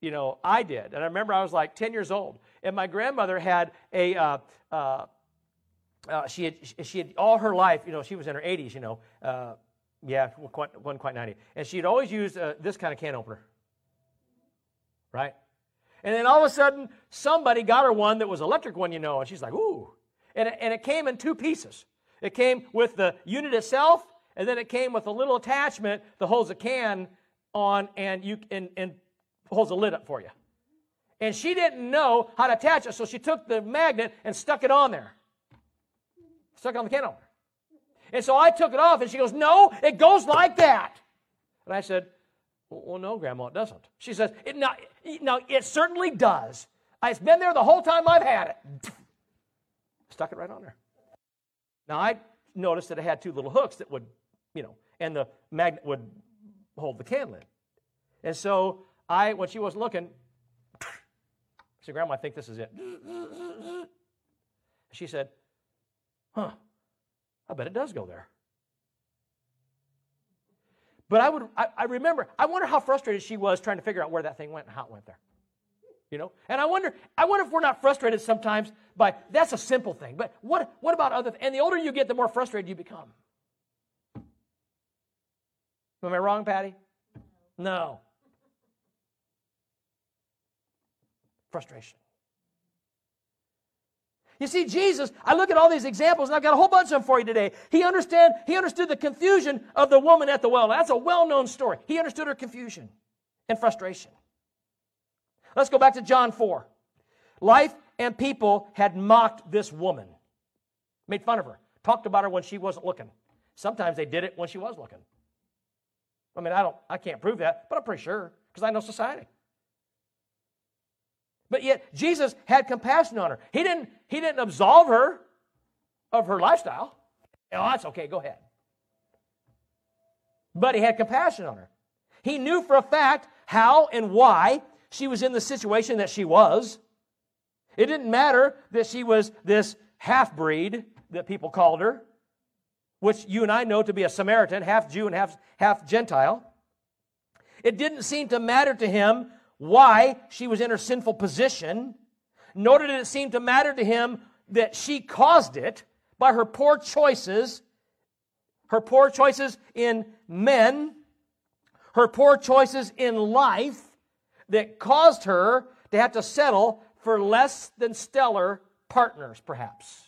you know I did. And I remember I was like 10 years old, and my grandmother had a uh, uh, uh, she had she had all her life, you know, she was in her 80s, you know, uh, yeah, wasn't quite 90, and she had always used uh, this kind of can opener, right? And then all of a sudden, somebody got her one that was electric one, you know, and she's like, ooh, and it, and it came in two pieces. It came with the unit itself, and then it came with a little attachment that holds a can on and you and, and holds a lid up for you. And she didn't know how to attach it, so she took the magnet and stuck it on there. Stuck it on the can opener. And so I took it off, and she goes, No, it goes like that. And I said, Well, no, Grandma, it doesn't. She says, it, now, now, it certainly does. It's been there the whole time I've had it. Stuck it right on there. Now, I noticed that it had two little hooks that would, you know, and the magnet would hold the can lid. And so I, when she was looking, I said, Grandma, I think this is it. She said, Huh, I bet it does go there. But I would, I, I remember, I wonder how frustrated she was trying to figure out where that thing went and how it went there. You know? And I wonder, I wonder if we're not frustrated sometimes by that's a simple thing. But what, what about other and the older you get, the more frustrated you become. Am I wrong, Patty? No. Frustration. You see, Jesus, I look at all these examples, and I've got a whole bunch of them for you today. He understand, he understood the confusion of the woman at the well. That's a well-known story. He understood her confusion and frustration. Let's go back to John 4. Life and people had mocked this woman, made fun of her, talked about her when she wasn't looking. Sometimes they did it when she was looking. I mean, I don't I can't prove that, but I'm pretty sure because I know society. But yet Jesus had compassion on her. He didn't he didn't absolve her of her lifestyle. Oh, that's okay, go ahead. But he had compassion on her. He knew for a fact how and why she was in the situation that she was. It didn't matter that she was this half breed that people called her, which you and I know to be a Samaritan, half Jew and half, half Gentile. It didn't seem to matter to him why she was in her sinful position, nor did it seem to matter to him that she caused it by her poor choices, her poor choices in men, her poor choices in life, that caused her to have to settle for less than stellar partners, perhaps.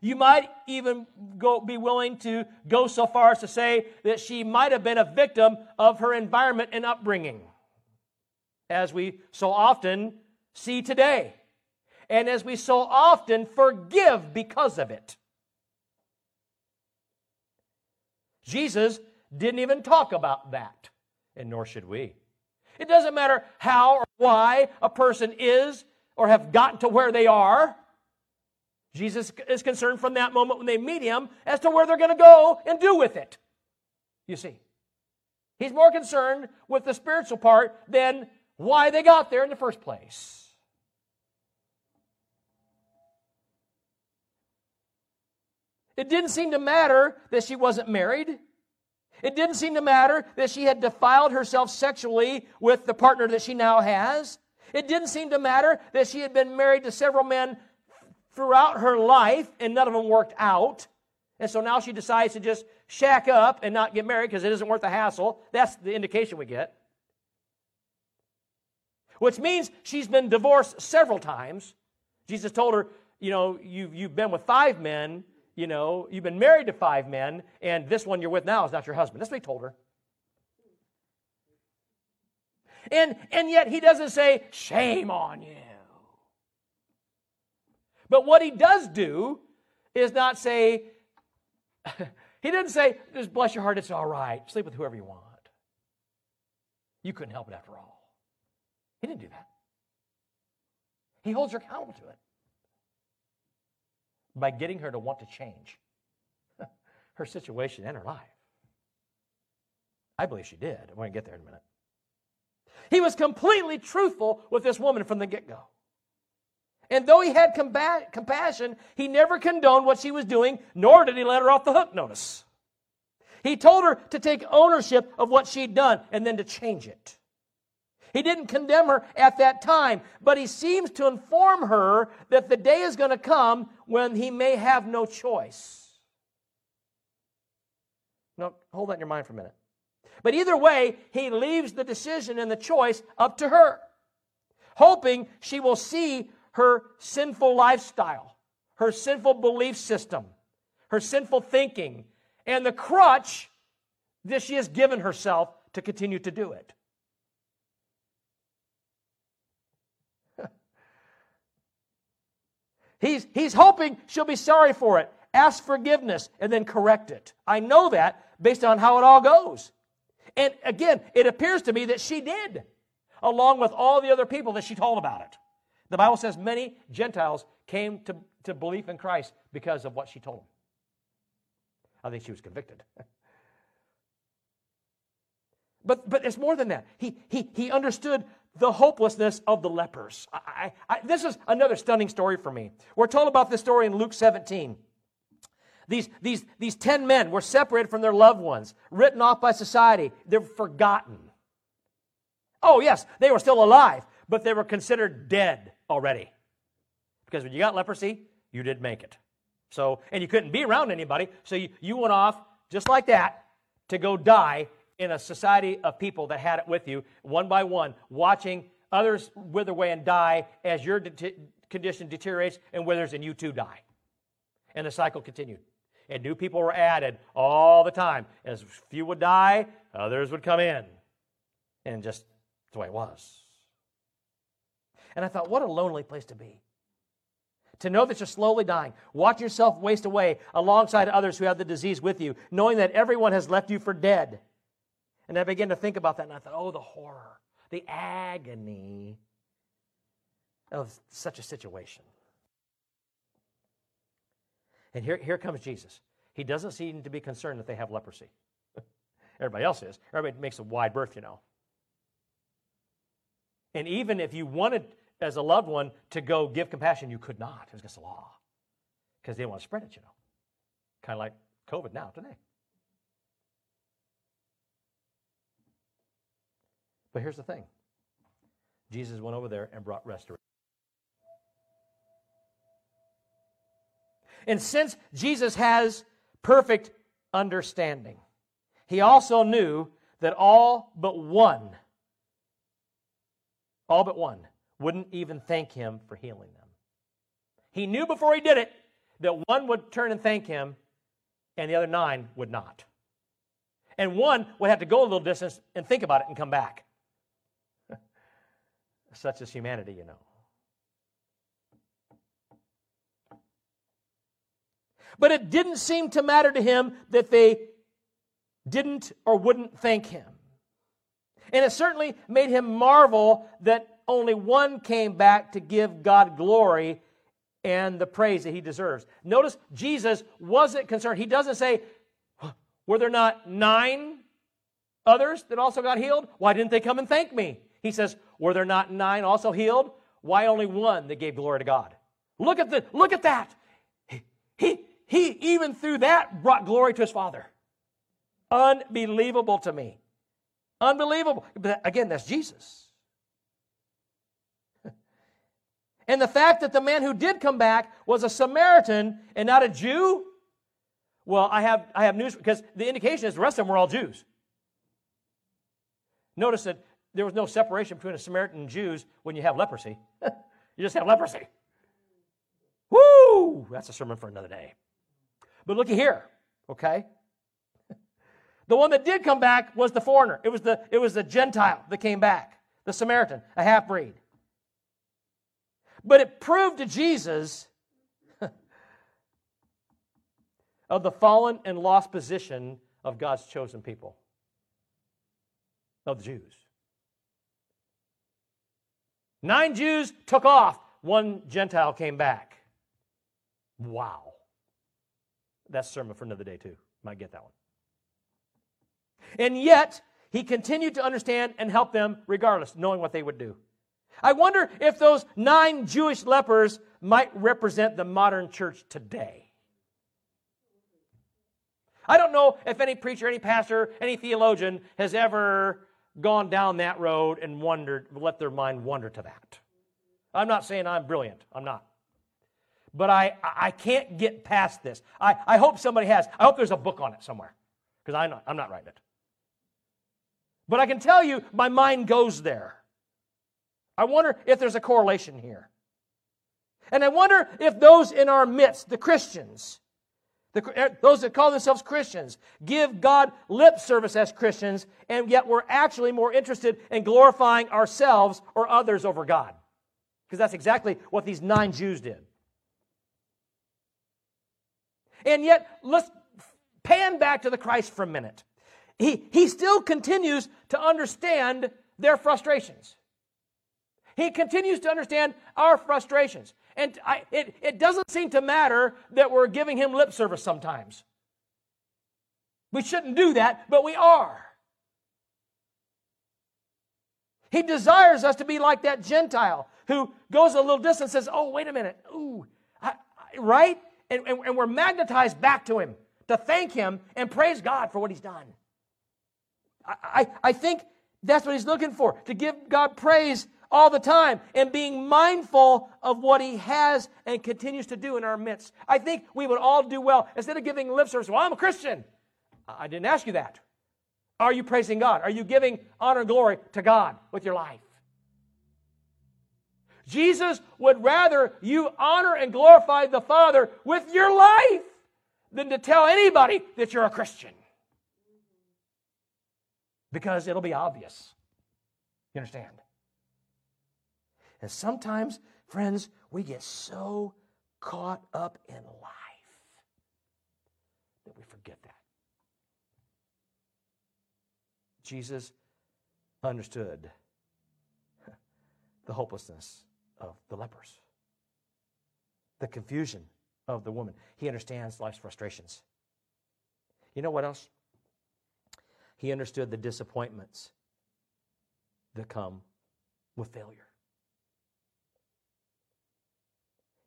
You might even go, be willing to go so far as to say that she might have been a victim of her environment and upbringing, as we so often see today, and as we so often forgive because of it. Jesus didn't even talk about that, and nor should we. It doesn't matter how or why a person is or have gotten to where they are. Jesus is concerned from that moment when they meet him as to where they're going to go and do with it. You see, he's more concerned with the spiritual part than why they got there in the first place. It didn't seem to matter that she wasn't married. It didn't seem to matter that she had defiled herself sexually with the partner that she now has. It didn't seem to matter that she had been married to several men throughout her life and none of them worked out. And so now she decides to just shack up and not get married because it isn't worth the hassle. That's the indication we get. Which means she's been divorced several times. Jesus told her, you know, you've, you've been with five men, you know, you've been married to five men, and this one you're with now is not your husband. That's what he told her. And, and yet he doesn't say, shame on you. But what he does do is not say, he didn't say, just bless your heart, it's all right. Sleep with whoever you want. You couldn't help it after all. He didn't do that. He holds her accountable to it by getting her to want to change her situation and her life. I believe she did. We're going to get there in a minute. He was completely truthful with this woman from the get go. And though he had combat, compassion, he never condoned what she was doing, nor did he let her off the hook, notice. He told her to take ownership of what she'd done and then to change it. He didn't condemn her at that time, but he seems to inform her that the day is going to come when he may have no choice. Now, hold that in your mind for a minute. But either way, he leaves the decision and the choice up to her, hoping she will see her sinful lifestyle, her sinful belief system, her sinful thinking, and the crutch that she has given herself to continue to do it. He's, he's hoping she'll be sorry for it, ask forgiveness, and then correct it. I know that based on how it all goes. And again, it appears to me that she did, along with all the other people that she told about it. The Bible says many Gentiles came to, to belief in Christ because of what she told them. I think she was convicted. but, but it's more than that. He, he, he understood the hopelessness of the lepers. I, I, I, this is another stunning story for me. We're told about this story in Luke 17. These, these, these 10 men were separated from their loved ones, written off by society. They're forgotten. Oh, yes, they were still alive, but they were considered dead already. Because when you got leprosy, you didn't make it. So, and you couldn't be around anybody, so you, you went off just like that to go die in a society of people that had it with you, one by one, watching others wither away and die as your de- condition deteriorates and withers and you too die. And the cycle continued and new people were added all the time. As few would die, others would come in. And just the way it was. And I thought, what a lonely place to be. To know that you're slowly dying, watch yourself waste away alongside others who have the disease with you, knowing that everyone has left you for dead. And I began to think about that, and I thought, oh, the horror, the agony of such a situation. And here, here comes Jesus. He doesn't seem to be concerned that they have leprosy. Everybody else is. Everybody makes a wide berth, you know. And even if you wanted, as a loved one, to go give compassion, you could not. It was against the law. Because they didn't want to spread it, you know. Kind of like COVID now today. But here's the thing Jesus went over there and brought restoration. And since Jesus has perfect understanding, he also knew that all but one, all but one, wouldn't even thank him for healing them. He knew before he did it that one would turn and thank him, and the other nine would not. And one would have to go a little distance and think about it and come back. Such is humanity, you know. But it didn't seem to matter to him that they didn't or wouldn't thank him. And it certainly made him marvel that only one came back to give God glory and the praise that he deserves. Notice Jesus wasn't concerned. He doesn't say, Were there not nine others that also got healed? Why didn't they come and thank me? He says, Were there not nine also healed? Why only one that gave glory to God? Look at the look at that. He, he, he even through that brought glory to his father. Unbelievable to me. Unbelievable. But again, that's Jesus. And the fact that the man who did come back was a Samaritan and not a Jew, well, I have, I have news because the indication is the rest of them were all Jews. Notice that there was no separation between a Samaritan and Jews when you have leprosy. you just have leprosy. Woo! That's a sermon for another day. But looky here, okay? The one that did come back was the foreigner. It was the, it was the Gentile that came back, the Samaritan, a half breed. But it proved to Jesus of the fallen and lost position of God's chosen people, of the Jews. Nine Jews took off, one Gentile came back. Wow. That's sermon for another day, too. Might get that one. And yet, he continued to understand and help them regardless, knowing what they would do. I wonder if those nine Jewish lepers might represent the modern church today. I don't know if any preacher, any pastor, any theologian has ever gone down that road and wondered, let their mind wander to that. I'm not saying I'm brilliant. I'm not. But I, I can't get past this. I, I hope somebody has. I hope there's a book on it somewhere because I'm not, I'm not writing it. But I can tell you, my mind goes there. I wonder if there's a correlation here. And I wonder if those in our midst, the Christians, the, eh, those that call themselves Christians, give God lip service as Christians, and yet we're actually more interested in glorifying ourselves or others over God. Because that's exactly what these nine Jews did. And yet, let's pan back to the Christ for a minute. He, he still continues to understand their frustrations. He continues to understand our frustrations. And I, it, it doesn't seem to matter that we're giving him lip service sometimes. We shouldn't do that, but we are. He desires us to be like that Gentile who goes a little distance says, Oh, wait a minute. Ooh, I, I, right? And, and, and we're magnetized back to him to thank him and praise God for what he's done. I, I, I think that's what he's looking for to give God praise all the time and being mindful of what he has and continues to do in our midst. I think we would all do well instead of giving lip service. Well, I'm a Christian. I didn't ask you that. Are you praising God? Are you giving honor and glory to God with your life? Jesus would rather you honor and glorify the Father with your life than to tell anybody that you're a Christian. Because it'll be obvious. You understand? And sometimes, friends, we get so caught up in life that we forget that. Jesus understood the hopelessness of the lepers, the confusion of the woman. He understands life's frustrations. You know what else? He understood the disappointments that come with failure.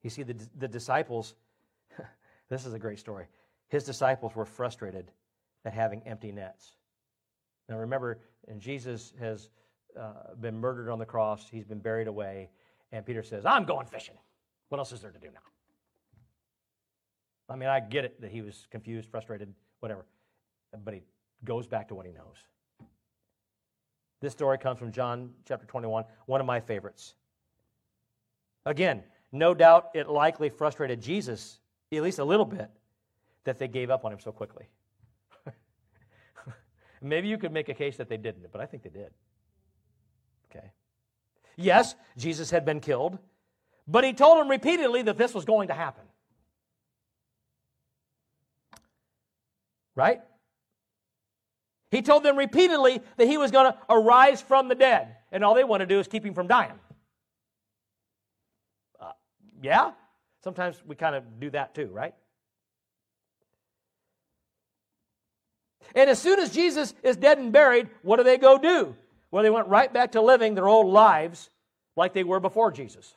You see, the, the disciples, this is a great story. His disciples were frustrated at having empty nets. Now remember, and Jesus has uh, been murdered on the cross, he's been buried away, and Peter says, I'm going fishing. What else is there to do now? I mean, I get it that he was confused, frustrated, whatever, but he goes back to what he knows. This story comes from John chapter 21, one of my favorites. Again, no doubt it likely frustrated Jesus at least a little bit, that they gave up on him so quickly. Maybe you could make a case that they didn't, but I think they did. Okay. Yes, Jesus had been killed, but he told them repeatedly that this was going to happen. Right? He told them repeatedly that he was going to arise from the dead, and all they want to do is keep him from dying. Yeah? Sometimes we kind of do that too, right? And as soon as Jesus is dead and buried, what do they go do? Well, they went right back to living their old lives like they were before Jesus.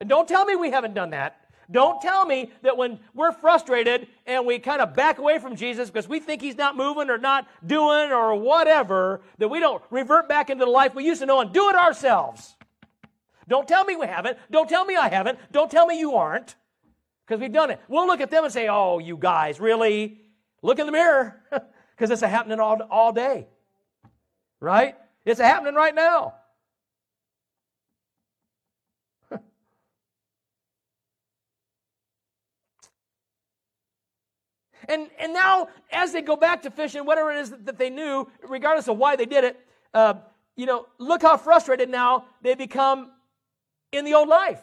And don't tell me we haven't done that. Don't tell me that when we're frustrated and we kind of back away from Jesus because we think he's not moving or not doing or whatever, that we don't revert back into the life we used to know and do it ourselves. Don't tell me we haven't. Don't tell me I haven't. Don't tell me you aren't because we've done it. We'll look at them and say, oh, you guys, really? Look in the mirror because it's happening all, all day. Right? It's happening right now. and, and now, as they go back to fishing, whatever it is that they knew, regardless of why they did it, uh, you know, look how frustrated now they become in the old life.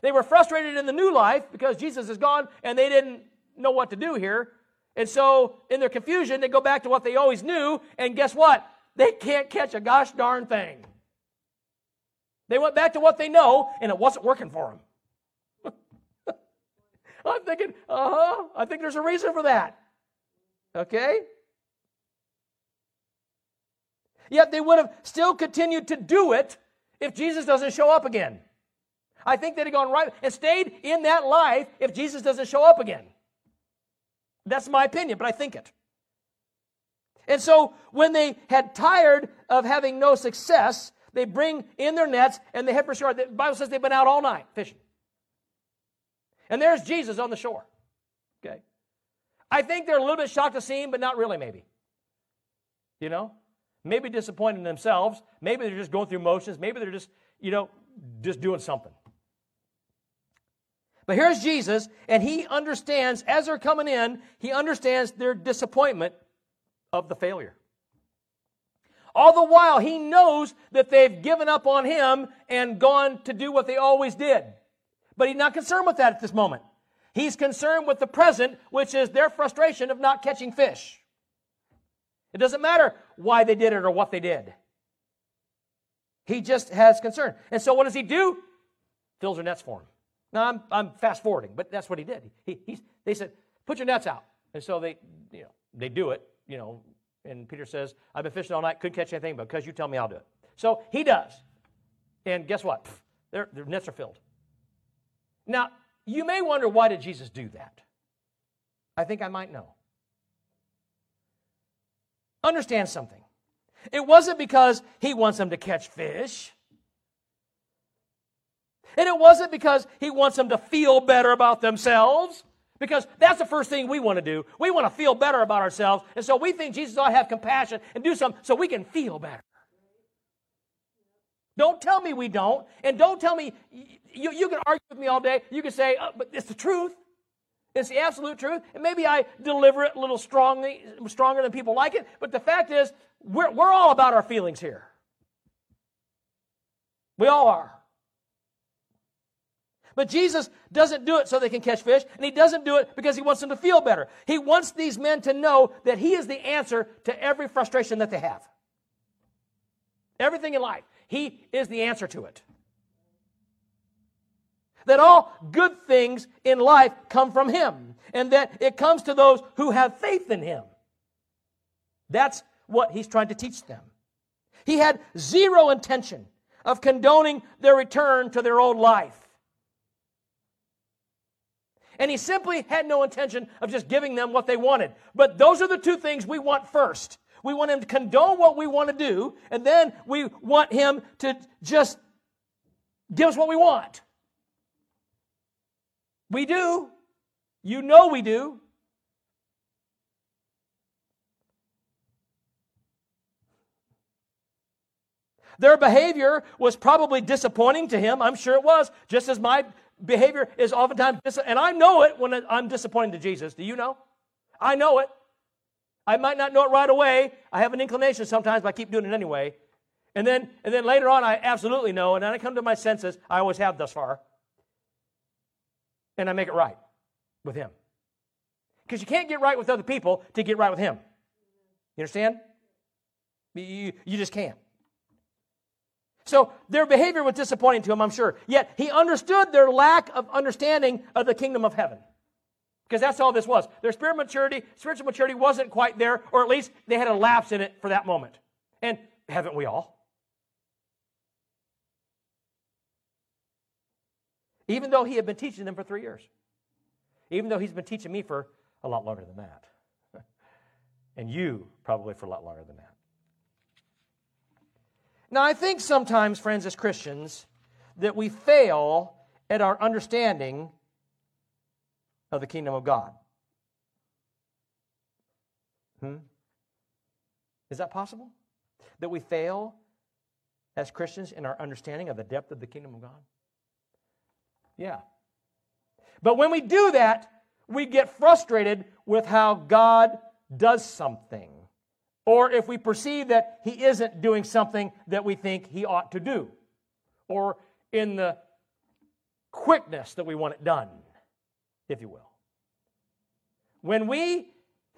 They were frustrated in the new life because Jesus is gone and they didn't know what to do here. And so, in their confusion, they go back to what they always knew, and guess what? They can't catch a gosh darn thing. They went back to what they know, and it wasn't working for them. I'm thinking, uh huh, I think there's a reason for that. Okay? Yet they would have still continued to do it if Jesus doesn't show up again. I think they'd have gone right and stayed in that life if Jesus doesn't show up again. That's my opinion, but I think it. And so when they had tired of having no success, they bring in their nets and they head for shore. The Bible says they've been out all night fishing. And there's Jesus on the shore. Okay. I think they're a little bit shocked to see him, but not really, maybe. You know? Maybe disappointed in themselves. Maybe they're just going through motions. Maybe they're just, you know, just doing something. But here's Jesus, and he understands, as they're coming in, he understands their disappointment of the failure. All the while, he knows that they've given up on him and gone to do what they always did. But he's not concerned with that at this moment. He's concerned with the present, which is their frustration of not catching fish. It doesn't matter why they did it or what they did. He just has concern. And so what does he do? Fills their nets for him. Now, I'm, I'm fast forwarding, but that's what he did. He, he, they said, put your nets out. And so they, you know, they do it, you know, and Peter says, I've been fishing all night, couldn't catch anything, but because you tell me, I'll do it. So he does. And guess what? Their, their nets are filled. Now, you may wonder, why did Jesus do that? I think I might know. Understand something. It wasn't because he wants them to catch fish. And it wasn't because he wants them to feel better about themselves, because that's the first thing we want to do. We want to feel better about ourselves. And so we think Jesus ought to have compassion and do something so we can feel better. Don't tell me we don't. And don't tell me, you, you can argue with me all day. You can say, oh, but it's the truth. It's the absolute truth. And maybe I deliver it a little strongly, stronger than people like it. But the fact is, we're, we're all about our feelings here. We all are. But Jesus doesn't do it so they can catch fish, and he doesn't do it because he wants them to feel better. He wants these men to know that he is the answer to every frustration that they have. Everything in life, he is the answer to it. That all good things in life come from him, and that it comes to those who have faith in him. That's what he's trying to teach them. He had zero intention of condoning their return to their old life. And he simply had no intention of just giving them what they wanted. But those are the two things we want first. We want him to condone what we want to do, and then we want him to just give us what we want. We do. You know we do. Their behavior was probably disappointing to him. I'm sure it was, just as my behavior is oftentimes, and I know it when I'm disappointing to Jesus. Do you know? I know it. I might not know it right away. I have an inclination sometimes, but I keep doing it anyway. And then, and then later on, I absolutely know, and then I come to my senses. I always have thus far. And I make it right with Him. Because you can't get right with other people to get right with Him. You understand? You, you just can't. So their behavior was disappointing to him, I'm sure. Yet he understood their lack of understanding of the kingdom of heaven. Because that's all this was. Their spiritual maturity, spiritual maturity wasn't quite there, or at least they had a lapse in it for that moment. And haven't we all? Even though he had been teaching them for three years. Even though he's been teaching me for a lot longer than that. and you probably for a lot longer than that. Now, I think sometimes, friends, as Christians, that we fail at our understanding of the kingdom of God. Hmm? Is that possible? That we fail as Christians in our understanding of the depth of the kingdom of God? Yeah. But when we do that, we get frustrated with how God does something or if we perceive that he isn't doing something that we think he ought to do, or in the quickness that we want it done, if you will. When we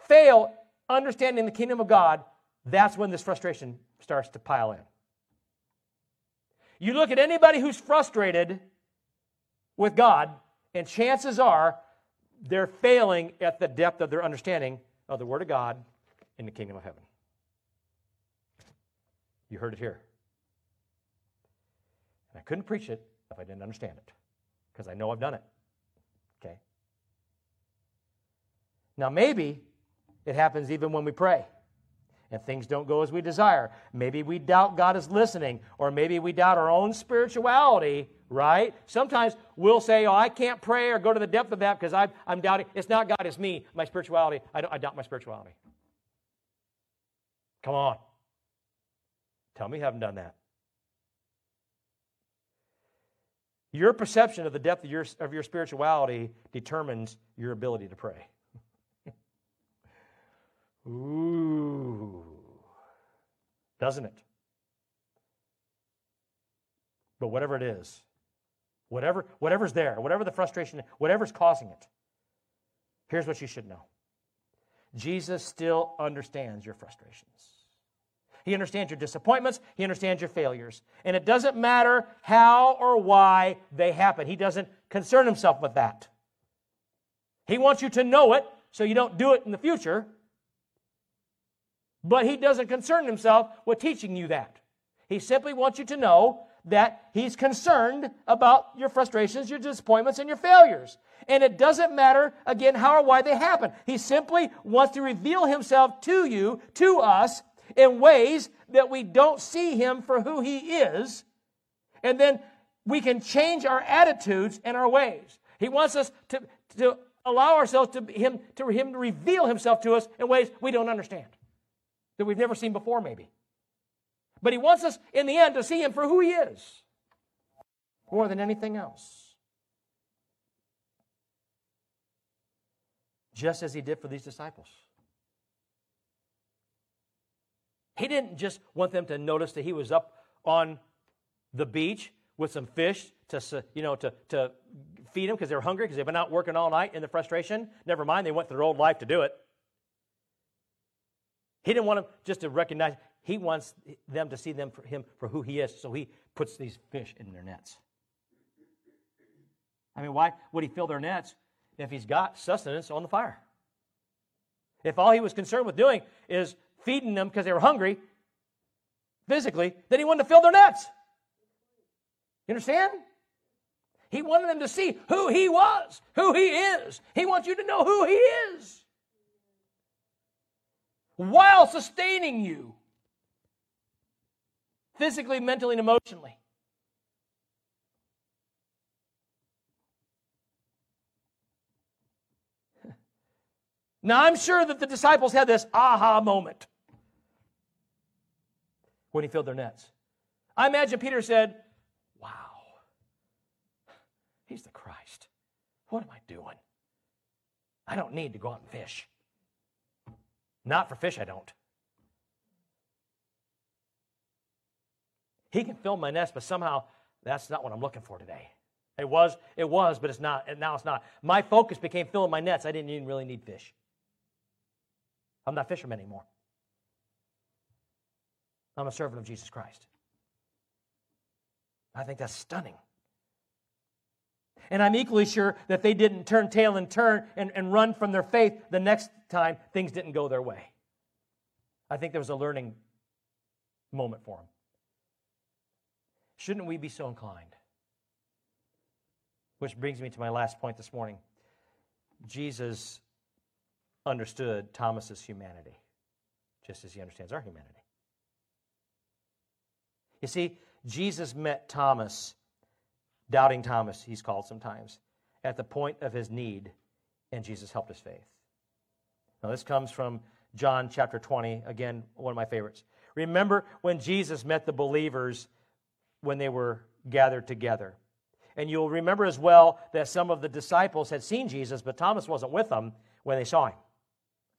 fail understanding the kingdom of God, that's when this frustration starts to pile in. You look at anybody who's frustrated with God, and chances are they're failing at the depth of their understanding of the Word of God in the kingdom of heaven. You heard it here. And I couldn't preach it if I didn't understand it, because I know I've done it. Okay? Now, maybe it happens even when we pray and things don't go as we desire. Maybe we doubt God is listening, or maybe we doubt our own spirituality, right? Sometimes we'll say, Oh, I can't pray or go to the depth of that because I'm, I'm doubting. It's not God, it's me, my spirituality. I, I doubt my spirituality. Come on. Tell me you haven't done that. Your perception of the depth of your, of your spirituality determines your ability to pray. Ooh. Doesn't it? But whatever it is, whatever, whatever's there, whatever the frustration, whatever's causing it, here's what you should know Jesus still understands your frustrations. He understands your disappointments. He understands your failures. And it doesn't matter how or why they happen. He doesn't concern himself with that. He wants you to know it so you don't do it in the future. But he doesn't concern himself with teaching you that. He simply wants you to know that he's concerned about your frustrations, your disappointments, and your failures. And it doesn't matter, again, how or why they happen. He simply wants to reveal himself to you, to us, in ways that we don't see him for who he is. And then we can change our attitudes and our ways. He wants us to, to allow ourselves to him, to him to reveal himself to us in ways we don't understand, that we've never seen before, maybe. But he wants us in the end to see him for who he is more than anything else. Just as he did for these disciples. He didn't just want them to notice that he was up on the beach with some fish to, you know, to, to feed them because they were hungry because they've been out working all night in the frustration. Never mind, they went through their old life to do it. He didn't want them just to recognize, he wants them to see them for him for who he is, so he puts these fish in their nets. I mean, why would he fill their nets if he's got sustenance on the fire? If all he was concerned with doing is feeding them because they were hungry physically, then he wanted to fill their nets. You understand? He wanted them to see who he was, who he is. He wants you to know who he is while sustaining you physically, mentally, and emotionally. Now, I'm sure that the disciples had this aha moment when he filled their nets. I imagine Peter said, Wow, he's the Christ. What am I doing? I don't need to go out and fish. Not for fish, I don't. He can fill my nest, but somehow that's not what I'm looking for today. It was, it was, but it's not, and now it's not. My focus became filling my nets. I didn't even really need fish. I'm not a fisherman anymore. I'm a servant of Jesus Christ. I think that's stunning. And I'm equally sure that they didn't turn tail and turn and, and run from their faith the next time things didn't go their way. I think there was a learning moment for them. Shouldn't we be so inclined? Which brings me to my last point this morning. Jesus understood Thomas's humanity, just as he understands our humanity. You see, Jesus met Thomas, doubting Thomas, he's called sometimes, at the point of his need, and Jesus helped his faith. Now, this comes from John chapter 20, again, one of my favorites. Remember when Jesus met the believers when they were gathered together. And you'll remember as well that some of the disciples had seen Jesus, but Thomas wasn't with them when they saw him.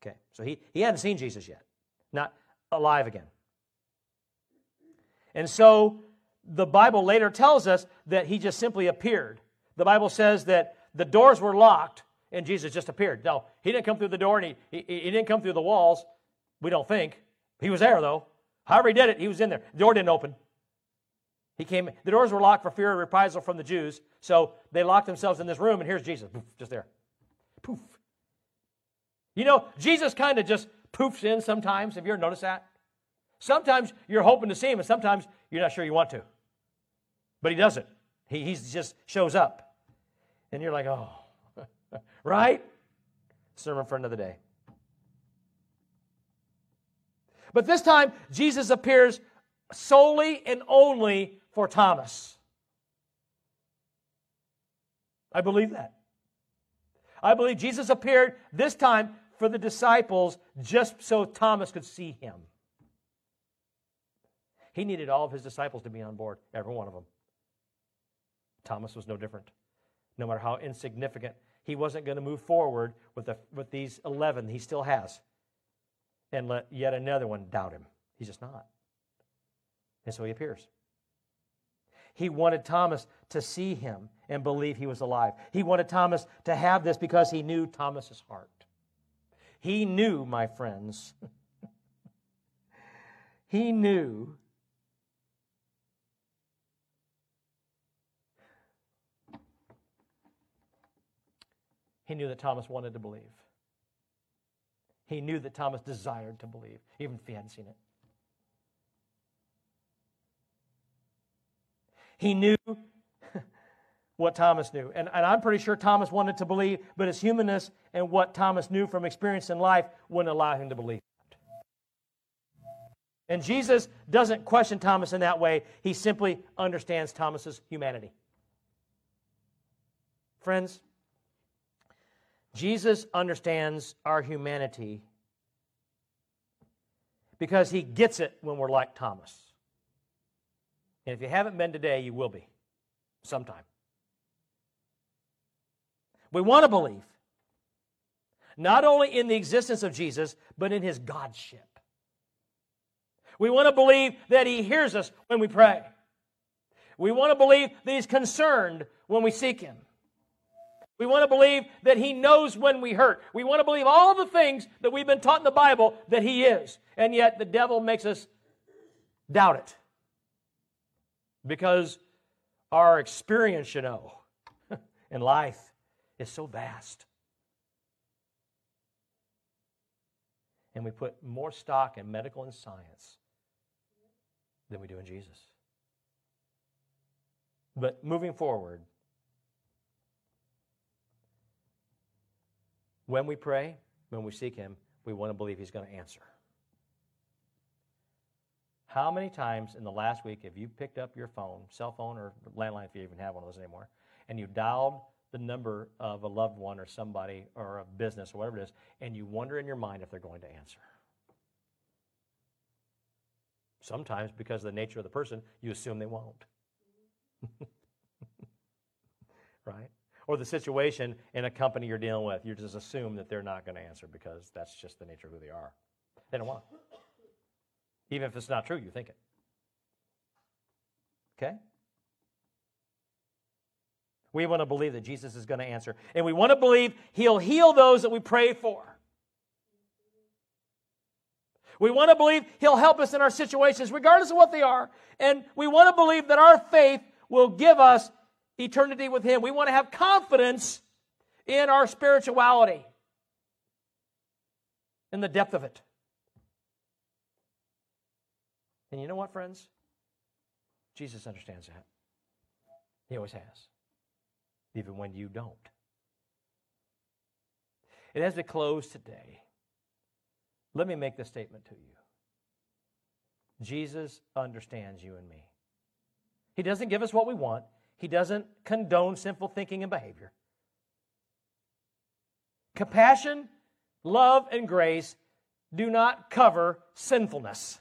Okay, so he, he hadn't seen Jesus yet, not alive again. And so the Bible later tells us that he just simply appeared. The Bible says that the doors were locked and Jesus just appeared. No, he didn't come through the door and he, he, he didn't come through the walls. We don't think. He was there though. However he did it, he was in there. The door didn't open. He came, the doors were locked for fear of reprisal from the Jews. So they locked themselves in this room, and here's Jesus, poof, just there. Poof. You know, Jesus kind of just poofs in sometimes. Have you ever noticed that? Sometimes you're hoping to see him, and sometimes you're not sure you want to. But he doesn't. He he's just shows up. And you're like, oh, right? Sermon for another day. But this time, Jesus appears solely and only for Thomas. I believe that. I believe Jesus appeared this time for the disciples just so Thomas could see him. He needed all of his disciples to be on board, every one of them. Thomas was no different. No matter how insignificant, he wasn't going to move forward with, the, with these 11 he still has and let yet another one doubt him. He's just not. And so he appears. He wanted Thomas to see him and believe he was alive. He wanted Thomas to have this because he knew Thomas's heart. He knew, my friends, he knew He knew that Thomas wanted to believe. He knew that Thomas desired to believe, even if he hadn't seen it. He knew what Thomas knew. And, and, I'm pretty sure Thomas wanted to believe, but his humanness and what Thomas knew from experience in life wouldn't allow him to believe. And Jesus doesn't question Thomas in that way, he simply understands Thomas's humanity. Friends, Jesus understands our humanity because he gets it when we're like Thomas. And if you haven't been today, you will be sometime. We want to believe not only in the existence of Jesus, but in his Godship. We want to believe that he hears us when we pray. We want to believe that he's concerned when we seek him. We want to believe that He knows when we hurt. We want to believe all the things that we've been taught in the Bible that He is. And yet the devil makes us doubt it. Because our experience, you know, in life is so vast. And we put more stock in medical and science than we do in Jesus. But moving forward, When we pray, when we seek Him, we want to believe He's going to answer. How many times in the last week have you picked up your phone, cell phone or landline if you even have one of those anymore, and you dialed the number of a loved one or somebody or a business or whatever it is, and you wonder in your mind if they're going to answer? Sometimes, because of the nature of the person, you assume they won't. right? Or the situation in a company you're dealing with. You just assume that they're not going to answer because that's just the nature of who they are. They don't want. Even if it's not true, you think it. Okay? We want to believe that Jesus is going to answer. And we want to believe he'll heal those that we pray for. We want to believe he'll help us in our situations, regardless of what they are. And we want to believe that our faith will give us eternity with him. We want to have confidence in our spirituality, in the depth of it. And you know what, friends? Jesus understands that. He always has even when you don't. And as we close today, let me make this statement to you Jesus understands you and me. He doesn't give us what we want, He doesn't condone sinful thinking and behavior. Compassion, love, and grace do not cover sinfulness.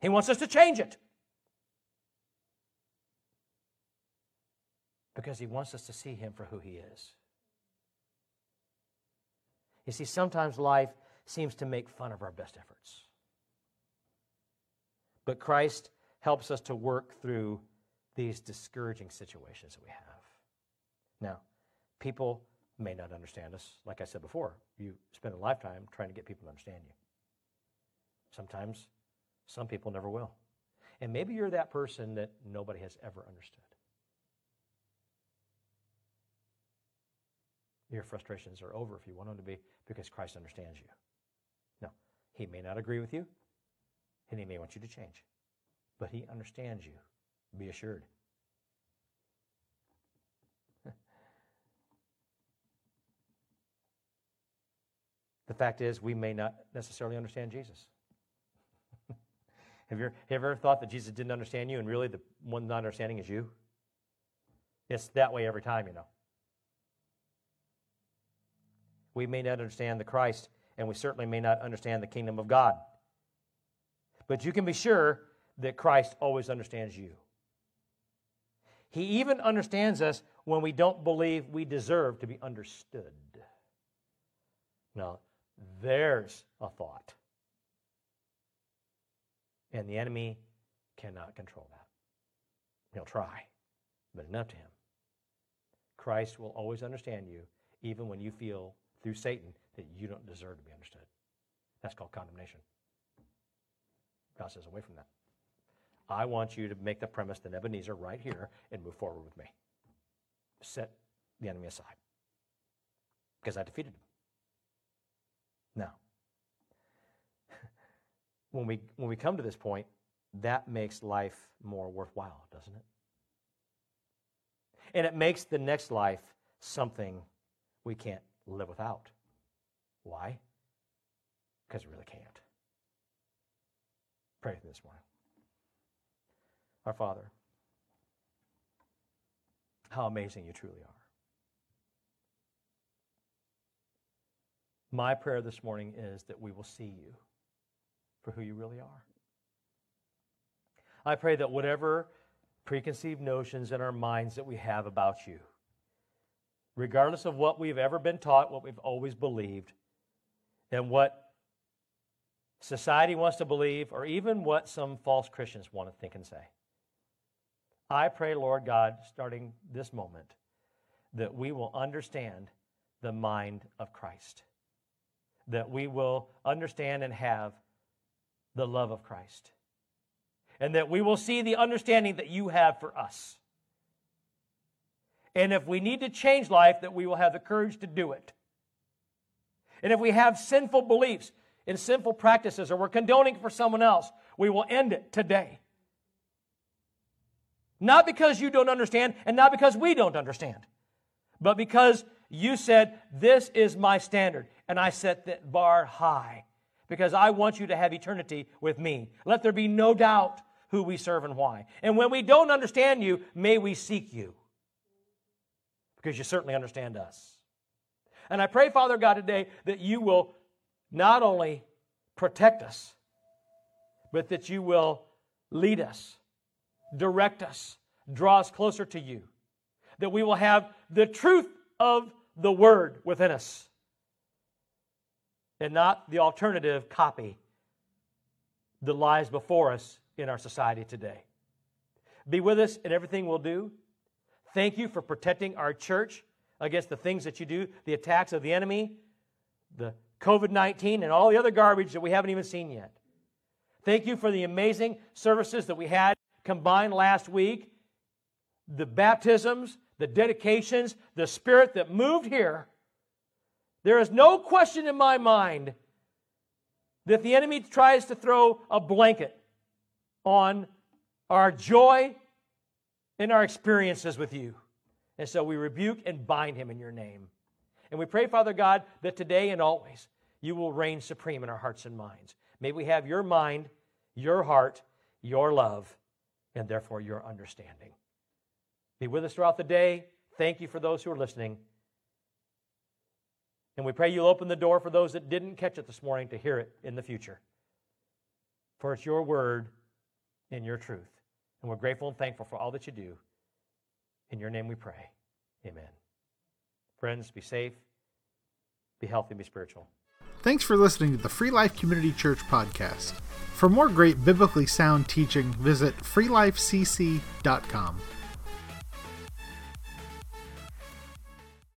He wants us to change it. because he wants us to see him for who he is. You see, sometimes life seems to make fun of our best efforts. But Christ helps us to work through these discouraging situations that we have. Now, people may not understand us. Like I said before, you spend a lifetime trying to get people to understand you. Sometimes some people never will. And maybe you're that person that nobody has ever understood. Your frustrations are over if you want them to be because Christ understands you. No, He may not agree with you, and He may want you to change, but He understands you. Be assured. the fact is, we may not necessarily understand Jesus. have, you, have you ever thought that Jesus didn't understand you and really the one not understanding is you? It's that way every time, you know. We may not understand the Christ, and we certainly may not understand the kingdom of God. But you can be sure that Christ always understands you. He even understands us when we don't believe we deserve to be understood. Now, there's a thought. And the enemy cannot control that. He'll try, but it's up to him. Christ will always understand you, even when you feel through Satan that you don't deserve to be understood. That's called condemnation. God says, away from that. I want you to make the premise that Ebenezer right here and move forward with me. Set the enemy aside. Because I defeated him. Now, when we, when we come to this point, that makes life more worthwhile, doesn't it? And it makes the next life something we can't live without. Why? Because we really can't. Pray this morning. Our Father, how amazing you truly are. My prayer this morning is that we will see you for who you really are. I pray that whatever preconceived notions in our minds that we have about you, regardless of what we've ever been taught, what we've always believed, and what society wants to believe, or even what some false Christians want to think and say. I pray, Lord God, starting this moment, that we will understand the mind of Christ, that we will understand and have the love of Christ, and that we will see the understanding that you have for us. And if we need to change life, that we will have the courage to do it. And if we have sinful beliefs and sinful practices or we're condoning for someone else, we will end it today. Not because you don't understand and not because we don't understand, but because you said, This is my standard, and I set that bar high because I want you to have eternity with me. Let there be no doubt who we serve and why. And when we don't understand you, may we seek you because you certainly understand us. And I pray, Father God, today that you will not only protect us, but that you will lead us, direct us, draw us closer to you, that we will have the truth of the Word within us and not the alternative copy that lies before us in our society today. Be with us in everything we'll do. Thank you for protecting our church against the things that you do, the attacks of the enemy, the COVID 19, and all the other garbage that we haven't even seen yet. Thank you for the amazing services that we had combined last week, the baptisms, the dedications, the spirit that moved here. There is no question in my mind that the enemy tries to throw a blanket on our joy and our experiences with you. And so we rebuke and bind him in your name. And we pray, Father God, that today and always you will reign supreme in our hearts and minds. May we have your mind, your heart, your love, and therefore your understanding. Be with us throughout the day. Thank you for those who are listening. And we pray you'll open the door for those that didn't catch it this morning to hear it in the future. For it's your word and your truth. And we're grateful and thankful for all that you do. In your name we pray. Amen. Friends, be safe, be healthy, and be spiritual. Thanks for listening to the Free Life Community Church podcast. For more great biblically sound teaching, visit freelifecc.com.